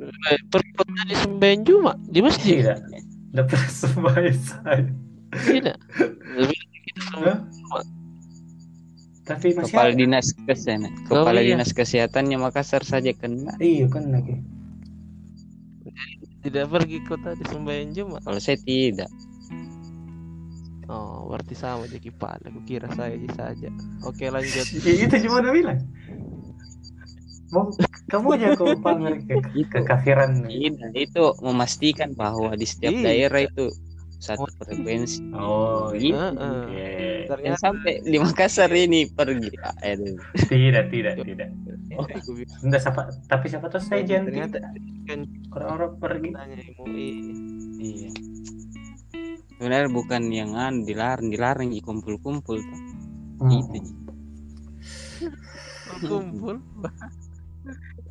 Eh, Pergi kota di sembahyang Juma di masjid. Tidak. Dapat sembahyang saya. Tidak. Tapi masih Kepala ada. dinas kesehatan, kepala iya. dinas kesehatannya Makassar saja kena. Iya kan lagi. Tidak pergi kota di sembahyang Juma. Kalau saya tidak. Oh, berarti sama jadi kepala. Aku kira saya aja saja. Oke, lanjut. [laughs] Ya, itu cuma udah bilang. Mau kamu aja kau pamer ke [laughs] kekafiran. Tidak, itu memastikan bahwa di setiap Iya. daerah itu satu frekuensi. Oh, Gitu. Heeh. Oke. Dan Ternyata sampai di Makassar ini pergi. Aduh. Tidak, tidak, tidak. Oh, bilang, Enggak siapa, tapi siapa tahu saya jangan ternyata kan orang-orang pergi. tanya MUI. Iya. Sebenarnya bukan yang anu dilarang, dilarang di kumpul-kumpul tuh. Hmm. Itu. Kumpul.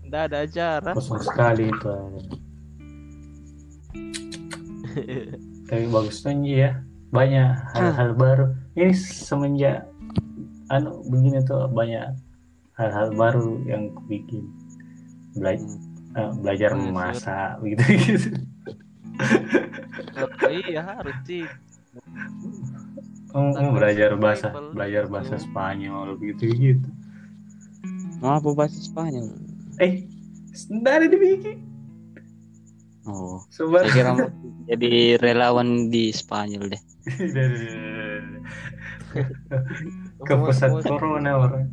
Tidak ada acara. Kosong sekali itu. Tapi bagus tuh ya. Banyak hal-hal baru. Ini semenjak anu begini tuh banyak hal-hal baru yang bikin. Bela- Hmm. eh, belajar memasak begitu gitu. Oh, [laughs] iya harus sih. Oh, oh, belajar bahasa belajar bahasa Spanyol begitu gitu. Mau apa bahasa Spanyol? Eh, ada dibikin. Oh, saya kira mau jadi relawan di Spanyol deh. [laughs] ke pusat corona orang.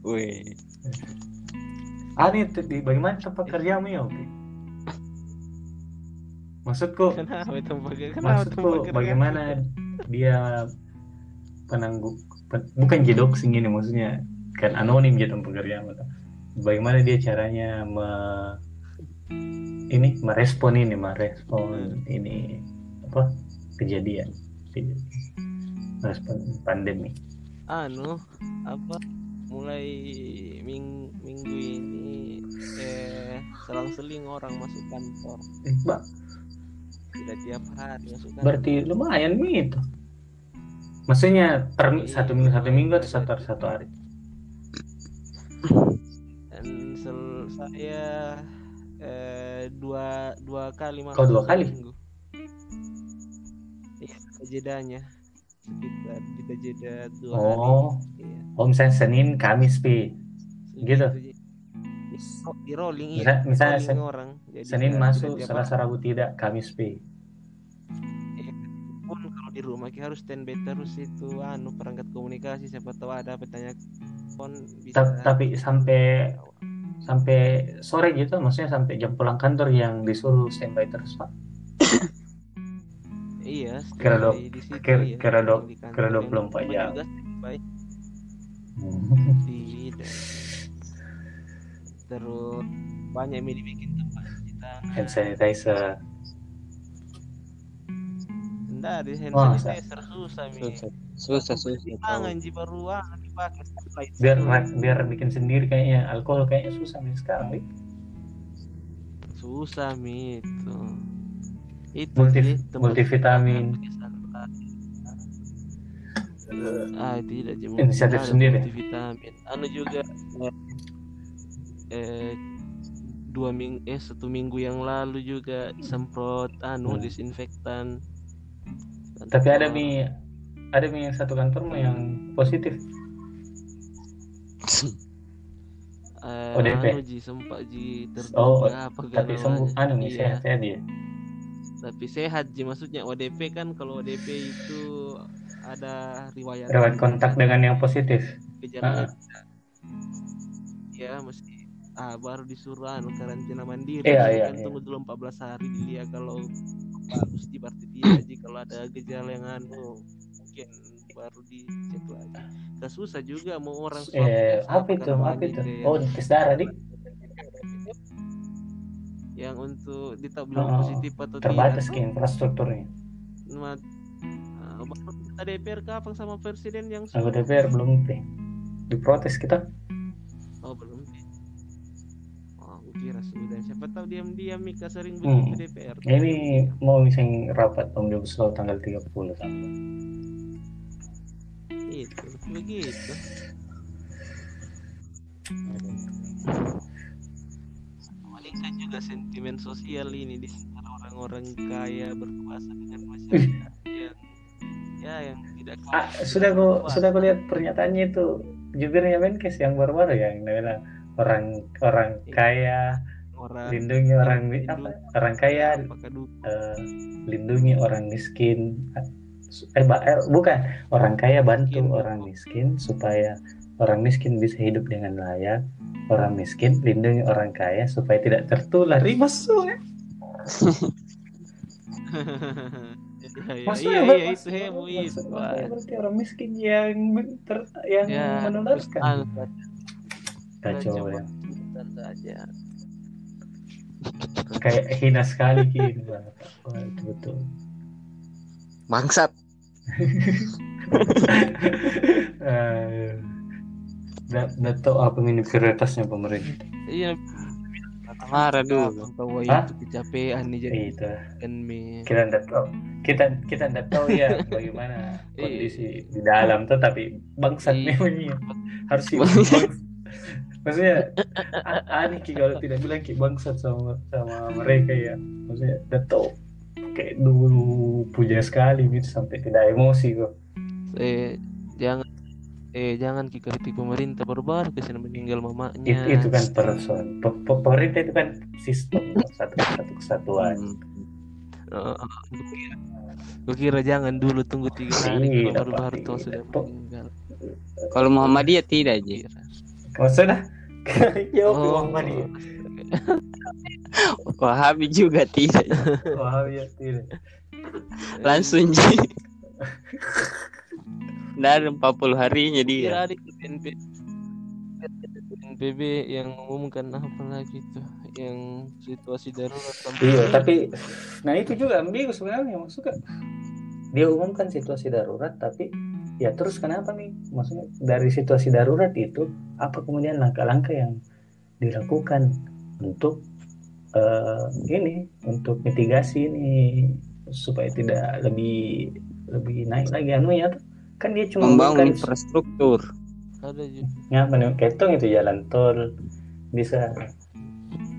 Wih. Ah nih tuh, di bagaimana tempat kerjamu ya Opi? Maksudku, Kenapa? Kenapa maksudku bagaimana? bagaimana dia penanggung pen- bukan jedoxing ini maksudnya kan anonim gitu tempat kerjaan Bagaimana dia caranya me, ini merespon ini merespon ini apa kejadian merespon pandemi. anu apa mulai ming minggu ini eh selang-seling orang masuk kantor Eh, Mbak, tidak tiap hari masuk kantor berarti lumayan nih itu. Maksudnya per mi- satu minggu satu minggu atau satu satu hari? dan sel- saya eh, dua dua kali masuk Kau dua kali? seminggu. iya jedanya sekitar kita jeda dua hari Oh, iya oh misalnya Senin, Kamis, pi. Gitu? Di- rolling iya Misal- misalnya rolling Sen- orang Jadi Senin masuk, Selasa, Rabu tidak, Kamis, pi. hari. di rumah kita harus standby terus itu anu perangkat komunikasi siapa tahu ada pertanyaan pun bisa Ta- tapi sampai sampai sore gitu maksudnya sampai jam pulang kantor yang disuruh standby terus pak [coughs] iya Kira dua- situ, kira- kira dua- kira yang 24 rumah jam. tidak. Terus banyak yang dibikin tempat cuci tangan hand sanitizer. Enggak di hand Masa? sanitizer susah mi. Susah susah susah tangan ji baru dipakai biar biar bikin sendiri kayaknya. Alkohol kayaknya susah nih sekarang nih susah mi itu itu Multi- sih, tempat multivitamin. ah tidak Ji, Inisiatif ada sendiri. multivitamin anu juga eh, eh dua minggu eh satu minggu yang lalu juga semprot anu Hmm. disinfektan tapi ada mi ada mi yang satu kantor mah yang positif eh, ODP. anu ji sempat ji Oh, terduga apa tapi sembuh anu nih Iya. sehat sehat dia tapi sehat ji maksudnya ODP kan kalau ODP itu ada riwayat lewat kontak dengan yang positif. gejalanya Ah. ya mesti ah baru disuruh karantina mandiri. Iya, Jadi iya, kan iya. tunggu dulu 14 hari dilihat kalau bagus di Ji. kalau ada gejala yang anu mungkin baru dicek lagi. Gak susah juga mau orang swab eh apa itu? apa itu? oh tes darah dik yang untuk ditahu bilang Oh, positif atau terbatas tidak ke infrastrukturnya ah, baru kita DPR kapan sama presiden yang suruh? DPR belum Pi. diprotes kita Oh belum sih. Oh, aku kira sudah. Siapa tahu diam-diam Mika sering Hmm. begitu DPR. ini mau misalnya rapat omnibus law tanggal 30 sama Itu begitu. Paling juga sentimen sosial ini di antara orang-orang kaya berkuasa dengan masyarakat yang ya yang tidak kaya. ah, sudah aku sudah aku lihat pernyataannya itu. Jubirnya Menkes yang baru-baru yang dia bilang orang orang kaya orang lindungi orang mi- apa? orang kaya eh, lindungi orang miskin. Eh, ba- eh, bukan. Orang kaya bantu Miskin. orang miskin supaya orang miskin bisa hidup dengan layak. Orang miskin lindungi orang kaya supaya tidak tertular. Ih, masuk ya. [laughs] Ya, ya, Maksudnya iya, ber- iya, itu maksudnya berarti orang miskin yang ter, yang Ya, menularkan. kacau ya saja. kayak hina sekali kini Wah, itu betul. Bangsat. [laughs] Eh, nggak tahu apa ini prioritasnya pemerintah. Iya, marah dulu. Tahu Hah? itu kecapean nih jadi itu. kan kita nggak tahu. Kita kita nggak tahu ya bagaimana [laughs] kondisi di dalam tuh tapi bangsat Iya. memang iya. harus maksudnya aneh Ki, kalau tidak bilang ki bangsat sama sama mereka ya. Maksudnya nggak tahu. Kayak dulu puja sekali gitu sampai tidak emosi kok Eh jangan eh jangan kita kritik pemerintah baru-baru ke sini meninggal mamanya. itu, itu kan persoalan. Pe- pe- pemerintah itu kan sistem satu satu kesatuan. Hmm. Oh, gue kira, jangan dulu tunggu tiga hari Iya, baru-baru tuh sudah Pok- meninggal. kalau Muhammadiyah tidak aja maksudnya? [laughs] Jawab Oh, Muhammad dia [laughs] Wahabi juga tidak wah ya tidak. Langsung ji [laughs] dari 40 harinya kira dia ada itu BNPB BNPB yang mengumumkan apa lagi tuh yang situasi darurat sampai Iya, tapi nah itu juga ambigu sebenarnya maksudnya dia umumkan situasi darurat tapi ya terus kenapa nih? Maksudnya dari situasi darurat itu apa kemudian langkah-langkah yang dilakukan untuk eh, ini untuk mitigasi ini supaya tidak lebih lebih naik lagi? Anunya tuh kan dia cuma membangun umumkan infrastruktur ada ya mana ketong itu jalan tol bisa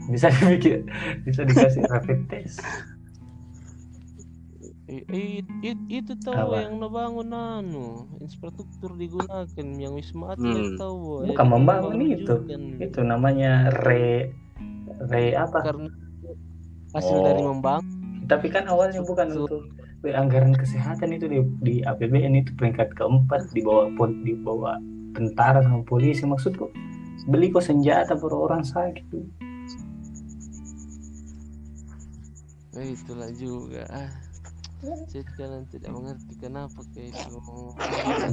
bisa dibikin bisa dikasih rapid test Eh, eh, it- itu tahu Apa? yang ngebangun anu infrastruktur digunakan yang wisma Hmm. atlet tahu Bukan Jadi membangun itu. juga nih. itu namanya re re apa karena hasil Oh. dari membangun tapi kan awalnya bukan untuk anggaran kesehatan itu di, di APBN itu peringkat keempat di bawah pol- di bawah tentara sama polisi. Maksudku beli kok senjata per orang sakit tuh. Nah, itulah juga. Ah saya kadang tidak mengerti kenapa kayak itu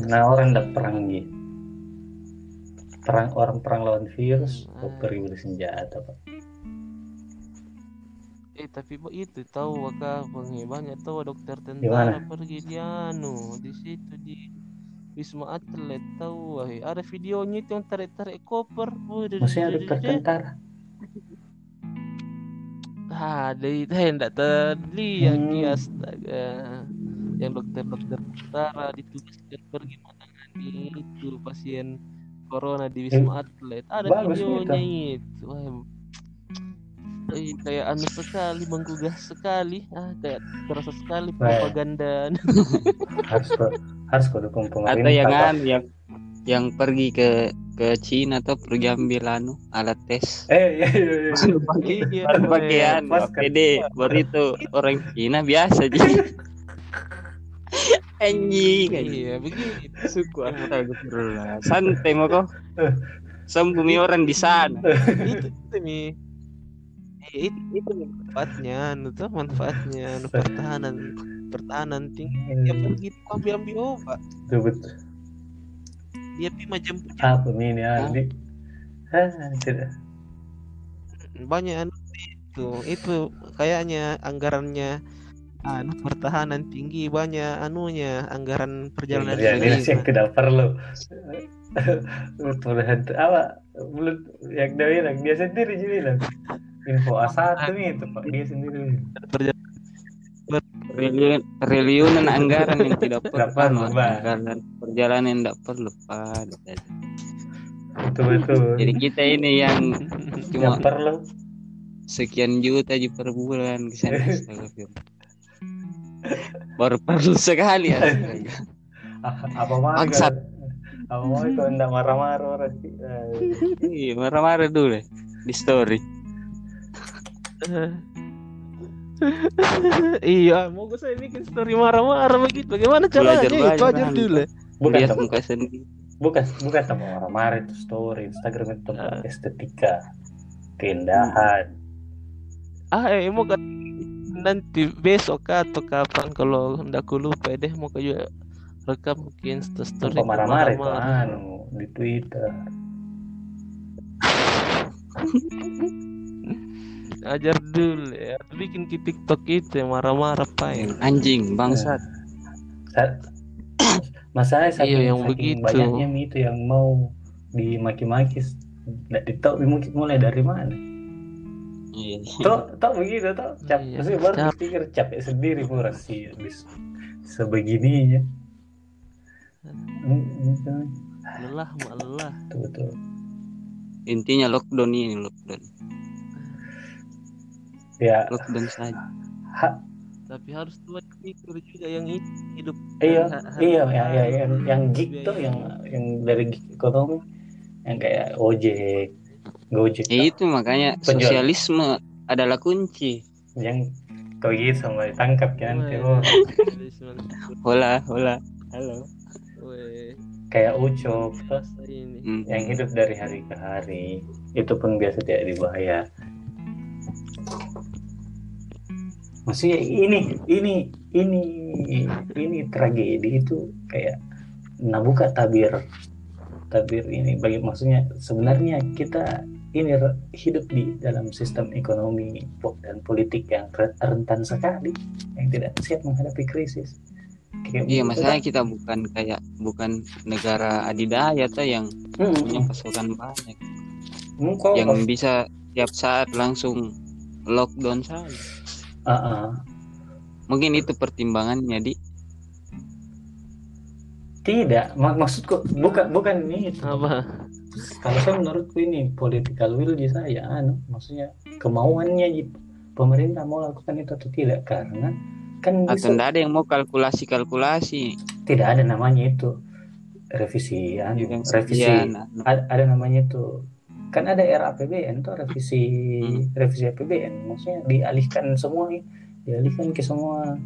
nah orang ndak perang gitu perang orang perang lawan virus kok pergi beli senjata pak eh tapi Bo, itu tahu waka banyak tahu dokter tentara mana? pergi di anu di situ di Wisma Atlet tahu wah ada videonya itu yang tarik-tarik koper Waduh, maksudnya dokter tentara Ah, dari saya enggak terlihat Hmm. ya astaga. Yang dokter-dokter tentara ditugaskan pergi menangani itu pasien corona di Wisma Atlet. Ada bagus videonya itu. Wah, eh, kayak anu sekali, menggugah sekali. Ah, kayak terasa sekali propaganda. [laughs] harus kok harus kok dukung pemerintah atau yang Pak. anu yang yang pergi ke ke Cina atau pergi ambil anu alat tes eh iya, iya, iya. [laughs] baru pakai Iya, baru pakai men. anu Pas kan. APD baru itu orang Cina biasa aja [laughs] anjing Iya, begitu. suku santai mau kok sembuh mi orang di sana itu itu mi Eh, itu itu manfaatnya tuh manfaatnya anu pertahanan pertahanan tinggi. Dia pergi tuh ambil ambil obat. Betul, betul. dia pi macam apa ini ah, tidak banyak anu itu itu kayaknya anggarannya anu pertahanan tinggi banyak anunya anggaran perjalanan ya, ini yang tidak perlu. [laughs] Hantu apa belum yang dia bilang dia sendiri bilang info A1 nih itu pak dia sendiri Perjalanan Reliun, reliunan anggaran yang tidak perlu. Pak. anggaran perjalanan yang tidak perlu Pak. betul betul jadi kita ini yang yang cuma perlu sekian juta aja per bulan ke sana astagfirullah. baru perlu sekali ya [laughs] apa mau Bangsat. apa mau kalau enggak marah-marah orang sih Eh, Iya, marah-marah dulu deh di story. [laughs] iya mau gue saya bikin story marah-marah begitu. Bagaimana caranya? Belajar Itu banyak aja dulu. Bukan Lihat tem- muka sendiri. bukan bukan sama marah-marah itu story. Instagram itu tempat estetika keindahan. Ah eh mau kan nanti besok kah atau kapan? Kalau ndak aku lupa deh mau ke juga rekam mungkin story marah-marah itu? anu di Twitter [laughs] ajar dulu ya bikin ke TikTok itu marah-marah pak ya Anjing, bangsat. Sa- [coughs] masalahnya saking, Iya, yang saking begitu. banyaknya itu yang mau dimaki-maki nggak ditahu mungkin mulai dari mana Iya. toh toh begitu toh cap Iya, maksudnya baru cap. pikir capek sendiri murah sih bis sebegininya lelah mak lelah betul betul Intinya lockdown ini lockdown. Ya Lockdown saja. ha- tapi harus tuh pikir juga yang itu hidup iya iya ya, ya, yang yang ha- gig tuh biaya. yang yang dari gig ekonomi yang kayak ojek gojek Ya itu makanya Penjual. sosialisme adalah kunci. yang kau gitu sama ditangkap kan nanti oh. Hola, hola. Halo. Weh, kayak ucok terus Hmm. yang hidup dari hari ke hari itu pun biasa tidak dibayar maksudnya ini ini ini ini tragedi itu kayak nah buka tabir tabir ini. Bagi maksudnya sebenarnya kita ini hidup di dalam sistem ekonomi dan politik yang re- rentan sekali yang tidak siap menghadapi krisis. Kayak Iya, begitu, masalahnya kita bukan kayak bukan negara adidaya tuh yang Hmm, punya pasokan banyak, Hmm, yang bisa tiap saat langsung lockdown saja. Ah, ah. Mungkin itu pertimbangannya di Tidak, mak maksudku bukan bukan ini. apa Kalau saya menurutku ini political will di saya, anu, maksudnya kemauannya Ji. pemerintah mau lakukan itu atau tidak karena kan atau bisa- enggak ada yang mau kalkulasi-kalkulasi tidak ada namanya itu revisi, anu, revisi sekian. Nah, ada, ada namanya itu kan ada RAPBN tuh revisi Hmm. revisi APBN maksudnya dialihkan semua dialihkan ke semua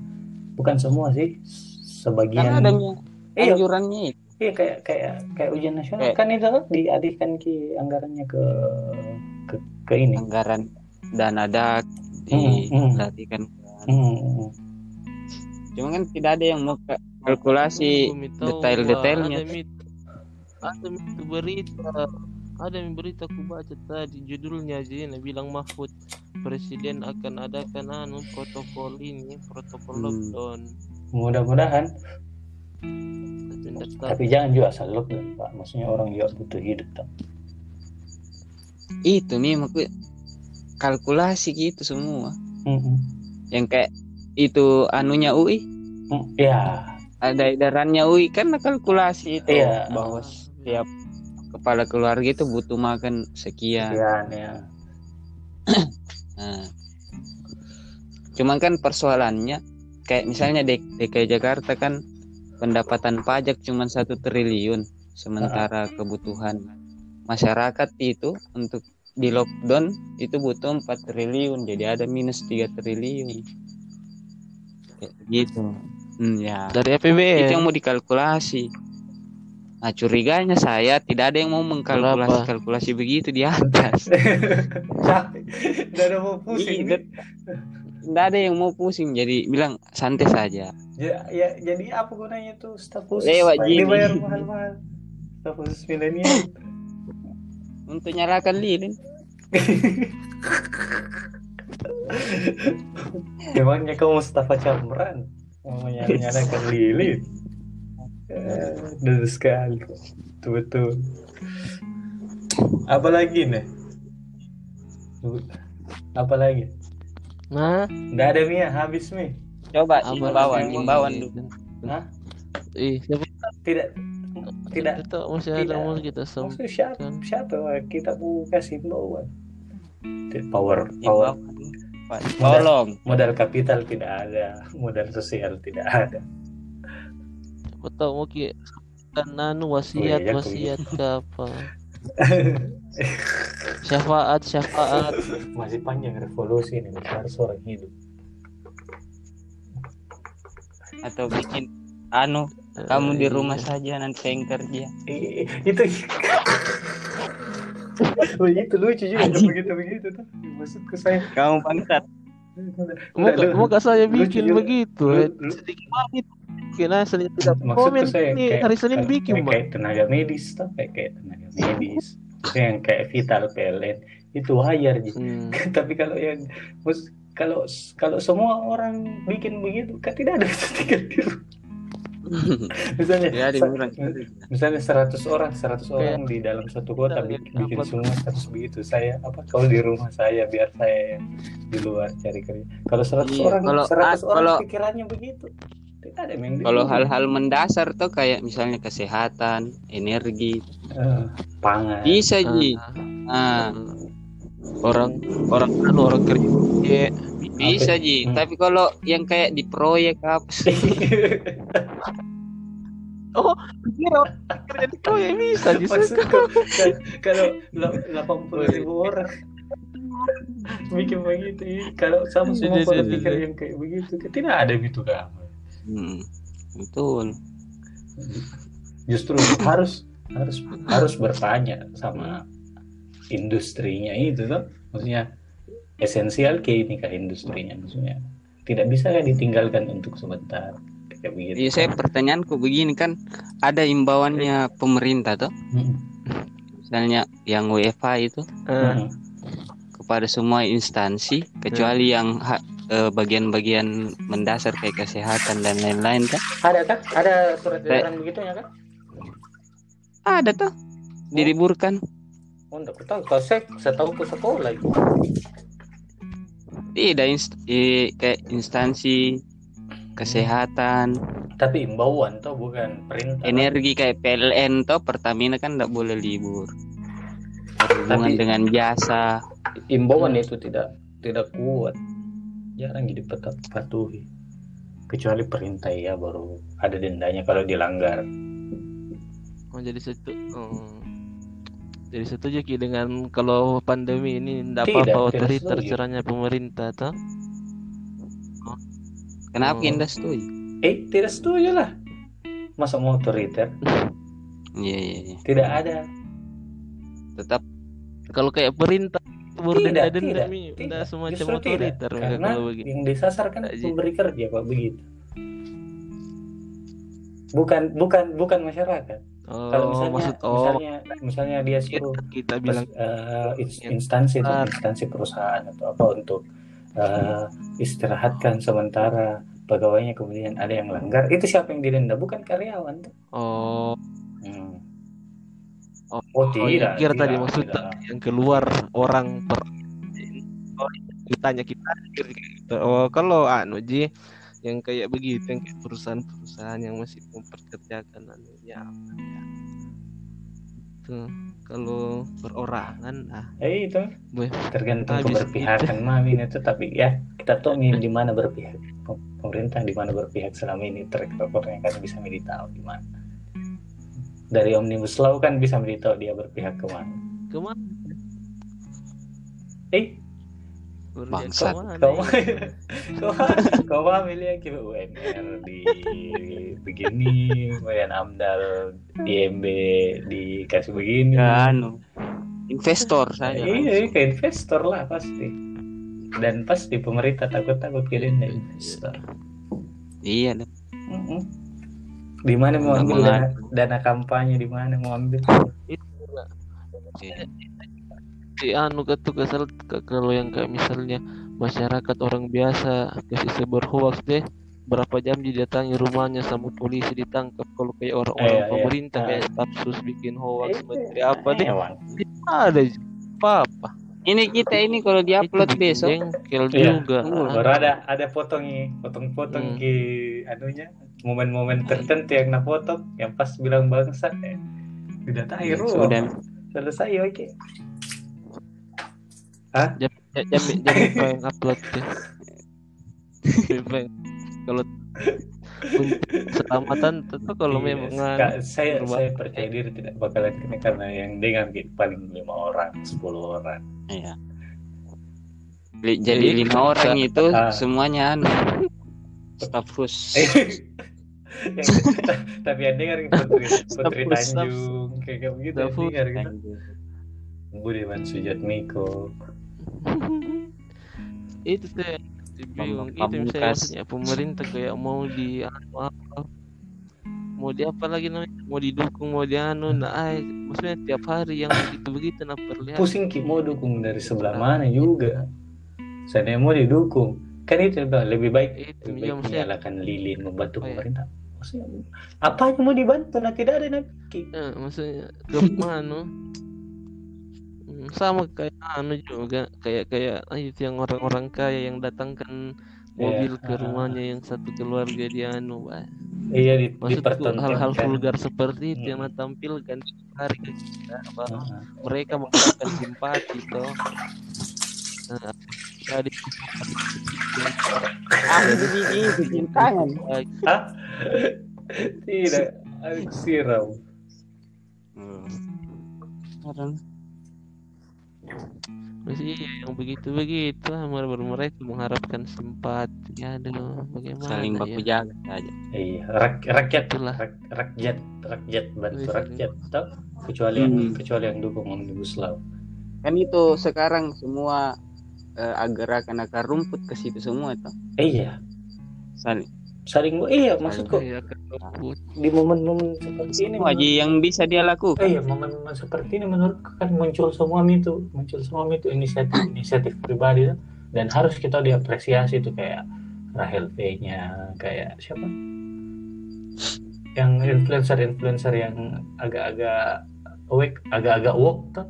bukan semua sih sebagian Kan adanya iya anjurannya iya kayak kayak kayak ujian nasional Kayak- kan itu kan dialihkan ke anggarannya ke ke, ke ini anggaran dan ada Hmm, hmm. dilatihkan. Hmm. Cuma kan tidak ada yang mau ka- kalkulasi detail-detailnya. Ada mit, ada mit berita, ada mit berita aku baca tadi judulnya aja ini bilang Mahfud presiden akan adakan anu protokol ini protokol Hmm. lockdown. mudah-mudahan tapi jangan juga asal lockdown pak maksudnya orang juga butuh hidup tak itu nih maksudnya kalkulasi gitu semua. Hmm, Yang kayak itu anunya UI hmm. ya ada edarannya UI kan kalkulasi itu Iya. bahwa setiap kepala keluarga itu butuh makan sekian. sekian ya [clears throat] Nah. Cuman kan persoalannya kayak misalnya DKI Jakarta kan pendapatan pajak cuma satu triliun sementara kebutuhan masyarakat itu untuk di lockdown itu butuh 4 triliun jadi ada minus 3 triliun Kayak gitu hmm, ya dari itu APBN. yang mau dikalkulasi nah curiganya saya tidak ada yang mau mengkalkulasi Kenapa? kalkulasi begitu di atas [laughs] capek udah ada mau pusing Iya. Nggak ada yang mau pusing jadi bilang santai saja ya, ya jadi apa gunanya tuh staf khusus Lewat Pak? gini. dibayar mahal-mahal staf khusus milenial untuk nyalakan lilin [laughs] Memangnya kamu Mustafa Camran mau menyalakan lilin? Eh, Betul sekali, betul betul. Apa lagi nih? Apa lagi? Nah, Nggak ada Mia, habis Mi. coba imbauan imbauan dulu Hah? ih siapa Tidak, tidak. kita masih ada mau kita sem Maksudnya siapa, siapa kita mau kasih imbauan? Power, power, tolong modal kapital tidak ada, modal sosial tidak ada. Siapa tahu mau ki kan anu Oh, wasiat iya, wasiat ke apa [laughs] syafaat syafaat Masih panjang revolusi ini, masih harus orang hidup. atau bikin anu kamu di rumah saja nanti saya yang kerja Eh, itu begitu lucu juga Anjing. begitu begitu tuh maksudku saya kamu bangsat mau Lu- mau saya bikin juga. begitu Lu- eh. lu- sedikit banget kena Senin tidak komen saya ini kayak, hari Senin kayak- bikin kayak, bang. kayak tenaga medis tuh kayak kayak tenaga medis. Itu yang kayak vital PLN itu wajar. Hmm. [laughs] tapi kalau yang mus- kalau kalau semua orang bikin begitu kan tidak ada di rumah. [laughs] Misalnya ya misalnya 100 orang 100 orang di dalam satu kota bikin, semua harus begitu. Saya apa kalau di rumah saya biar saya yang di luar cari kerja. Kalau 100 Iya, orang kalau- 100 ah, orang kalau- pikirannya begitu tidak ada yang di kalau hal-hal mendasar tuh kayak misalnya kesehatan energi. Eh, pangan. Bisa ji. Ah, nah orang orang anu orang kerja. Ya bisa ji. Hmm. tapi kalau yang kayak di proyek apa sih? [laughs] Oh kira kerja di kau ya bisa justru kalau delapan puluh ribu orang. Bikin begitu. Iya. kalau sama semua Iya, pada iya, iya, pikir iya. yang kayak begitu. Kan tidak ada gitu kan hmm, betul. Justru [laughs] harus harus harus bertanya sama industrinya itu tuh maksudnya esensial ke ini kah industrinya? Maksudnya tidak bisa kan ditinggalkan untuk sebentar? Kayak begitu. Iya saya pertanyaanku begini kan ada imbauannya pemerintah tuh Mm, misalnya yang WFH itu Ah, mm. kepada semua instansi kecuali yang ha- eh, bagian-bagian mendasar kayak kesehatan dan lain-lain kan? Ada kan ada surat edaran begitu ya kan ada tuh. Diliburkan. Oh enggak tahu. Kalau saya saya tahu ke sekolah itu. Tidak inst- i- kayak instansi kesehatan. Tapi imbauan tuh bukan perintah. Energi kayak PLN tuh Pertamina kan tidak boleh libur. Berhubungan Tapi- dengan jasa. imbauan itu tidak tidak kuat jarang patuhi kecuali perintah ya baru ada dendanya kalau dilanggar oh jadi satu oh. jadi setuju ki dengan kalau pandemi ini tidak Tidak, apa-apa tidak otoriter setuju. caranya pemerintah toh Kenapa Oh. Indah setuju? eh tidak setuju lah masa mau otoriter Iya iya iya. tidak ada Tetap Kalau kayak perintah Tidak, denda-denda tidak, mi, tidak. semacam Justru tidak. otoriter mereka karena kalau begitu. yang disasar kan Aji. pemberi kerja kok begitu bukan bukan bukan masyarakat Oh, kalau misalnya maksud oh misalnya misalnya dia suruh kita bilang yang instansi itu instansi perusahaan atau apa untuk eh, istirahatkan sementara pegawainya kemudian ada yang langgar itu siapa yang didenda bukan karyawan tuh oh. Oh, oh oh, tidak yang kira tadi tidak, maksud tidak. yang keluar orang per oh, ditanya kita gitu. Oh, kalau anu Ji yang kayak begitu yang kayak perusahaan-perusahaan yang masih memperkerjakan anunya apa ya. Tuh, kalau perorangan ah eh itu Boy, tergantung habis keberpihakan mami itu tapi ya kita nih di mana berpihak Pem- pemerintah di mana berpihak selama ini track recordnya kan bisa tahu di mana dari omnibus law kan bisa tahu dia berpihak ke mana ke mana eh Bangsat. ke mana kau kau kau mah milih yang kira UMR di begini kemudian AMDAL di MB dikasih begini anu investor saja. iya ke investor lah pasti dan pasti pemerintah takut-takut kirim investor Iya dah. Mm-mm. Di mana mau ambil dana, dana kampanye di mana mau ambil? itu Iya. si anu ke- kalau yang kayak misalnya masyarakat orang biasa kasih sebar hoax deh berapa jam didatangi rumahnya sama polisi ditangkap kalau kayak orang-orang Iya, iya. pemerintah Ah. kayak staf sus bikin hoax Eh, menteri apa deh ada apa apa Ini kita ini kalau diupload besok jengkel Iya. juga Ah. Baru ada ada potongnya, potong-potong Hmm. ke anunya, momen-momen tertentu yang napotong, yang pas bilang bangsa, eh, udah tahu Iya, ruang. sudah. selesai oke. jam jam jam jam yang upload deh Jam- kalau keselamatan tentu kalau Iya, memang Kak, saya saya percaya diri tidak bakalan kena karena yang dengar gitu, paling lima orang, sepuluh orang. Iya. Jadi Jadi lima [laughs] orang itu Ah. semuanya anu staf khusus. Yang- [laughs] tapi yang dengar Putri, Putri staf- Tanjung kayak begitu yang Staf- dengar gitu. Budiman Sujatmiko. itu saya bingung itu misalnya pemerintah kayak mau di apa mau di apa lagi namanya mau didukung mau di anu nah ay, maksudnya tiap hari yang begitu begitu nah perlihat Pusing Ki mau dukung dari sebelah mana juga. Saya mau didukung. Kan itu lebih baik itu lebih ya baik maksudnya menyalahkan lilin membantu Apa ya? pemerintah. Maksudnya apa yang mau dibantu? Nah tidak ada nanti. Ki. eh, maksudnya ke mana Hmm, sama kayak anu juga kayak kayak itu yang orang-orang kaya yang datangkan mobil ke ah. rumahnya yang satu keluarga dia anu bah. Iya di, maksudku dipertontonkan. hal-hal vulgar seperti itu yang Hmm. ditampilkan hari ke kita bahwa Ah, mereka mengharapkan simpati toh nah, tadi Ah, cintangan. ah. tidak. Aku siram. Orang masih iya, yang begitu begitu baru mereka mengharapkan simpati aduh bagaimana saling ya baku jaga saja. Iya, rak- rakyat Itulah. rak- rakyat rakyat bantu rakyat toh kecuali yang Hmm. kecuali yang dukung omnibus law. Kan itu sekarang semua eh, agar-akan akar rumput ke situ semua itu. Eh, iya, Saling. Saling iya maksudku Iya, di momen-momen seperti ini aja yang bisa dia lakukan. Eh, iya, momen-momen seperti ini menurutku kan muncul semua itu, muncul semua itu inisiatif-inisiatif pribadi tuh. dan harus kita diapresiasi tuh kayak Rahel V-nya, kayak siapa? Yang influencer-influencer yang agak-agak awake, agak-agak woke tuh,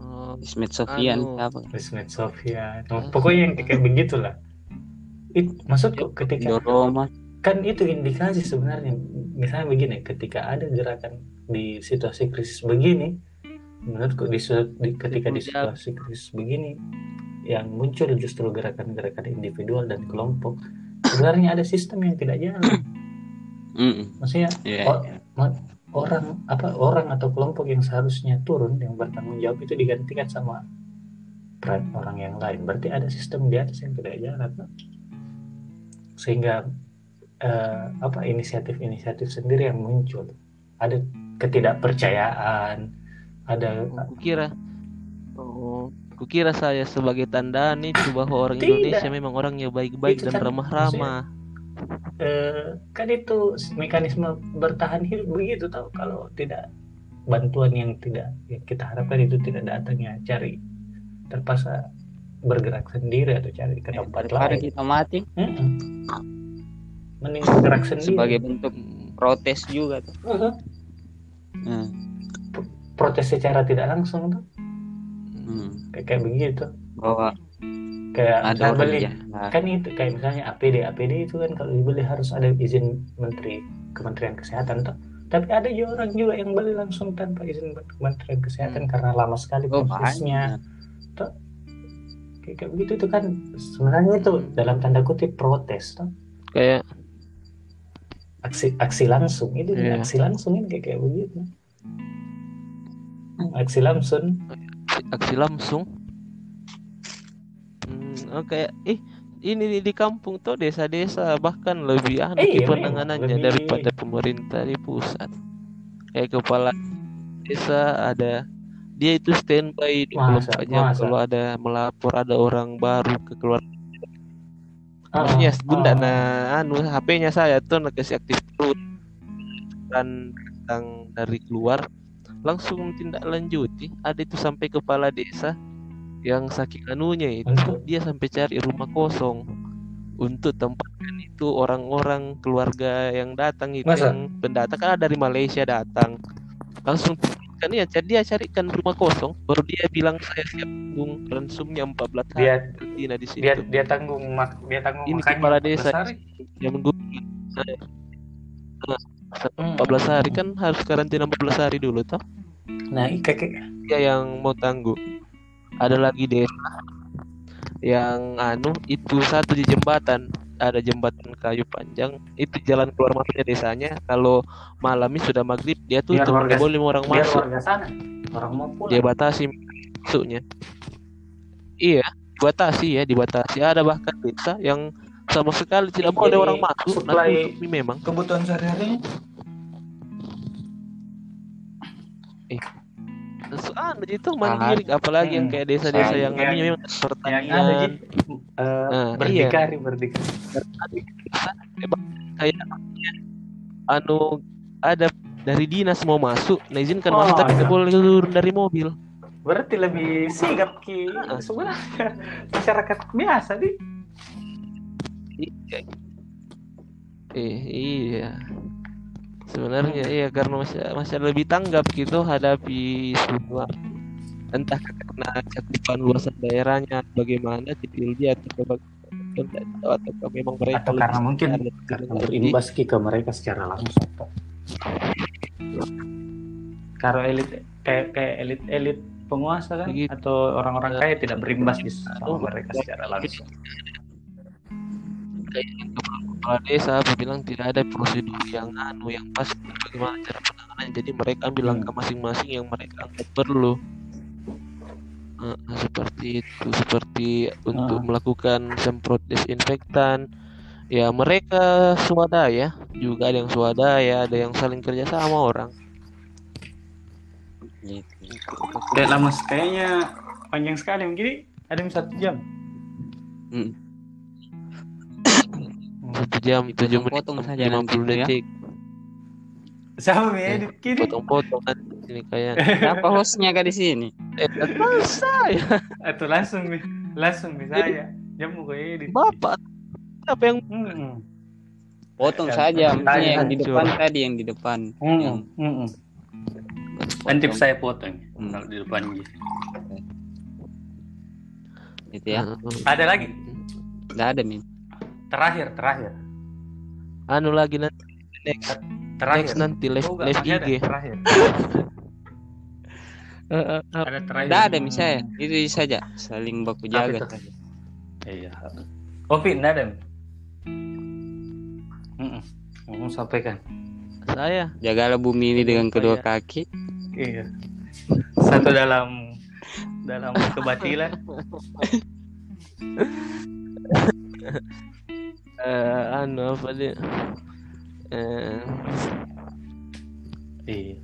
Oh, Ismet Sofian apa? Ismet Sofia, pokoknya yang kayak begitulah. It, maksudku ketika Doroma. kan itu indikasi sebenarnya misalnya begini ketika ada gerakan di situasi krisis begini menurutku di, di- ketika di situasi krisis begini yang muncul justru gerakan-gerakan individual dan kelompok sebenarnya ada sistem yang tidak jalan maksudnya Iya, Oh. iya. orang apa orang atau kelompok yang seharusnya turun yang bertanggung jawab itu digantikan sama peran orang yang lain berarti ada sistem di atas yang tidak jalan sehingga eh, apa inisiatif-inisiatif sendiri yang muncul. Ada ketidakpercayaan ada kukira oh kukira saya sebagai tandaan itu bahwa orang Tidak. Indonesia memang orangnya baik-baik Itu dan ramah-ramah eh, kan itu mekanisme bertahan hidup begitu tahu. Kalau tidak bantuan yang tidak yang kita harapkan itu tidak datang ya cari terpaksa bergerak sendiri atau cari ke tempat daripada lain. kita mati. Mm-mm. Mending bergerak sendiri. Sebagai bentuk Hmm, protes juga tuh. Mhm. Hmm. protes secara tidak langsung tuh. Hmm. kayak, kayak begitu. Bahwa kayak ada beli jahat kan itu kayak misalnya APD APD itu kan kalau dibeli harus ada izin menteri Kementerian Kesehatan tuh. Tapi ada juga orang juga yang beli langsung tanpa izin Kementerian Kesehatan karena lama sekali oh prosesnya. kayak, kayak begitu itu kan sebenarnya itu Hmm. dalam tanda kutip protes tuh kayak aksi aksi langsung itu Iya. aksi langsung ini kayak kayak begitu. Aksi langsung. Aksi langsung? Hmm, oh, kayak ih ini di kampung tuh desa-desa bahkan lebih anu Iya, penanganannya memang, lebih- daripada pemerintah di pusat. Kayak kepala desa ada dia itu standby Masa, 24 jam kalau ada melapor ada orang baru ke keluarga Ah, Maksudnya bunda ah. nah anu HP-nya saya tuh nak kasih aktif terus dan datang dari keluar langsung tindak lanjuti. Ada itu sampai kepala desa yang saking anunya itu Untuk- dia sampai cari rumah kosong untuk tempatkan itu orang-orang keluarga yang datang itu Masa? yang pendatang kan dari Malaysia datang. Langsung kan ya dia carikan rumah kosong baru dia bilang saya siap tanggung ransumnya 14 hari dia di situ. dia dia tanggung mak dia tanggung Ini kepala 14 desa. yang menunggu saya. Hmm. 14 hari kan harus karantina 14 hari dulu toh? Nah i- kayak kayak- dia yang mau tangguh ada lagi desa yang anu itu satu di jembatan ada jembatan kayu panjang itu jalan keluar masuknya desanya. Kalau malamnya sudah maghrib dia warga- nggak boleh orang biar masuk. warga sana orang mau pulang. Dia batasi masuknya. Iya dibatasi ya dibatasi. Ada bahkan desa yang sama sekali tidak boleh orang masuk. Nah, supply- tutup memang. kebutuhan sehari-hari Soalnya itu mandiri apalagi yang kayak desa-desa yang anunya memang yang ada pertanian eh, Nah, berdikari berdikari. Kayak anu ada dari dinas mau masuk nah izinkan Oh, masuk tapi iya. nggak boleh turun dari mobil. Berarti lebih sigap ki. Sebenarnya masyarakat biasa di. Iya. eh iya sebenarnya iya karena masih masih lebih tanggap gitu hadapi semua. Entah karena cakupan luasan daerahnya bagaimana dipilih dia atau tahu atau memang mereka atau karena mungkin karena berimbas ke mereka secara langsung. Pak. kalau elit kayak kayak elit elit penguasa kan Begitu. atau orang-orang kaya tidak berimbas di sama mereka secara langsung kepala desa apa bilang tidak ada prosedur yang anu yang pas bagaimana cara penanganannya jadi mereka ambil Hmm. langkah masing-masing yang mereka anggap perlu Eh, seperti itu seperti untuk Ah. melakukan semprot desinfektan ya mereka swadaya juga ada yang swadaya ada yang saling kerja sama orang gitu. udah lama kayaknya panjang sekali mungkin ada yang satu jam Hmm. Satu jam tujuh menit Potong saja lima nanti puluh itu ya. detik sama Eh, ya edit kini potong-potong nanti ini kayak Siapa hostnya kak di sini? eh kan saya atau langsung nih langsung bisa ya jam mau edit bapak apa yang Hmm. Potong Ya, saja, maksudnya yang di depan tadi yang di depan. Hmm. Yang Hmm. Nanti saya potong Hmm. kalau di depan gitu. Gitu ya. Ada lagi Nggak ada min. Terakhir terakhir anu lagi nanti next terakhir. next nanti live Oh, live masih ada, IG terakhir. [laughs] Eh, eh, eh, Ada terakhir. Nggak ada min saya. Itu saja. Saling baku jaga. Iya. Kopi enggak ada. Heeh. Mau sampaikan. saya Jagalah bumi ini dengan kedua Saya- kaki. Iya. Satu dalam dalam kebatilan. [laughs] eh, anu apa dia eh, Iya.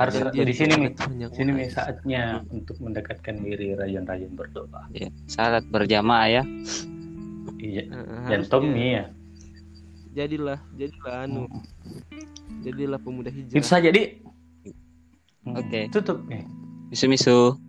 Harus di sini nih. Sini nih saatnya untuk mendekatkan diri rajin-rajin berdoa. Ya, salat berjamaah ya. Iya. Eh, Dan Tommy ya. jadilah jadilah anu jadilah pemuda hijrah Itu saja di. Oke. Tutup nih. Misu-misu.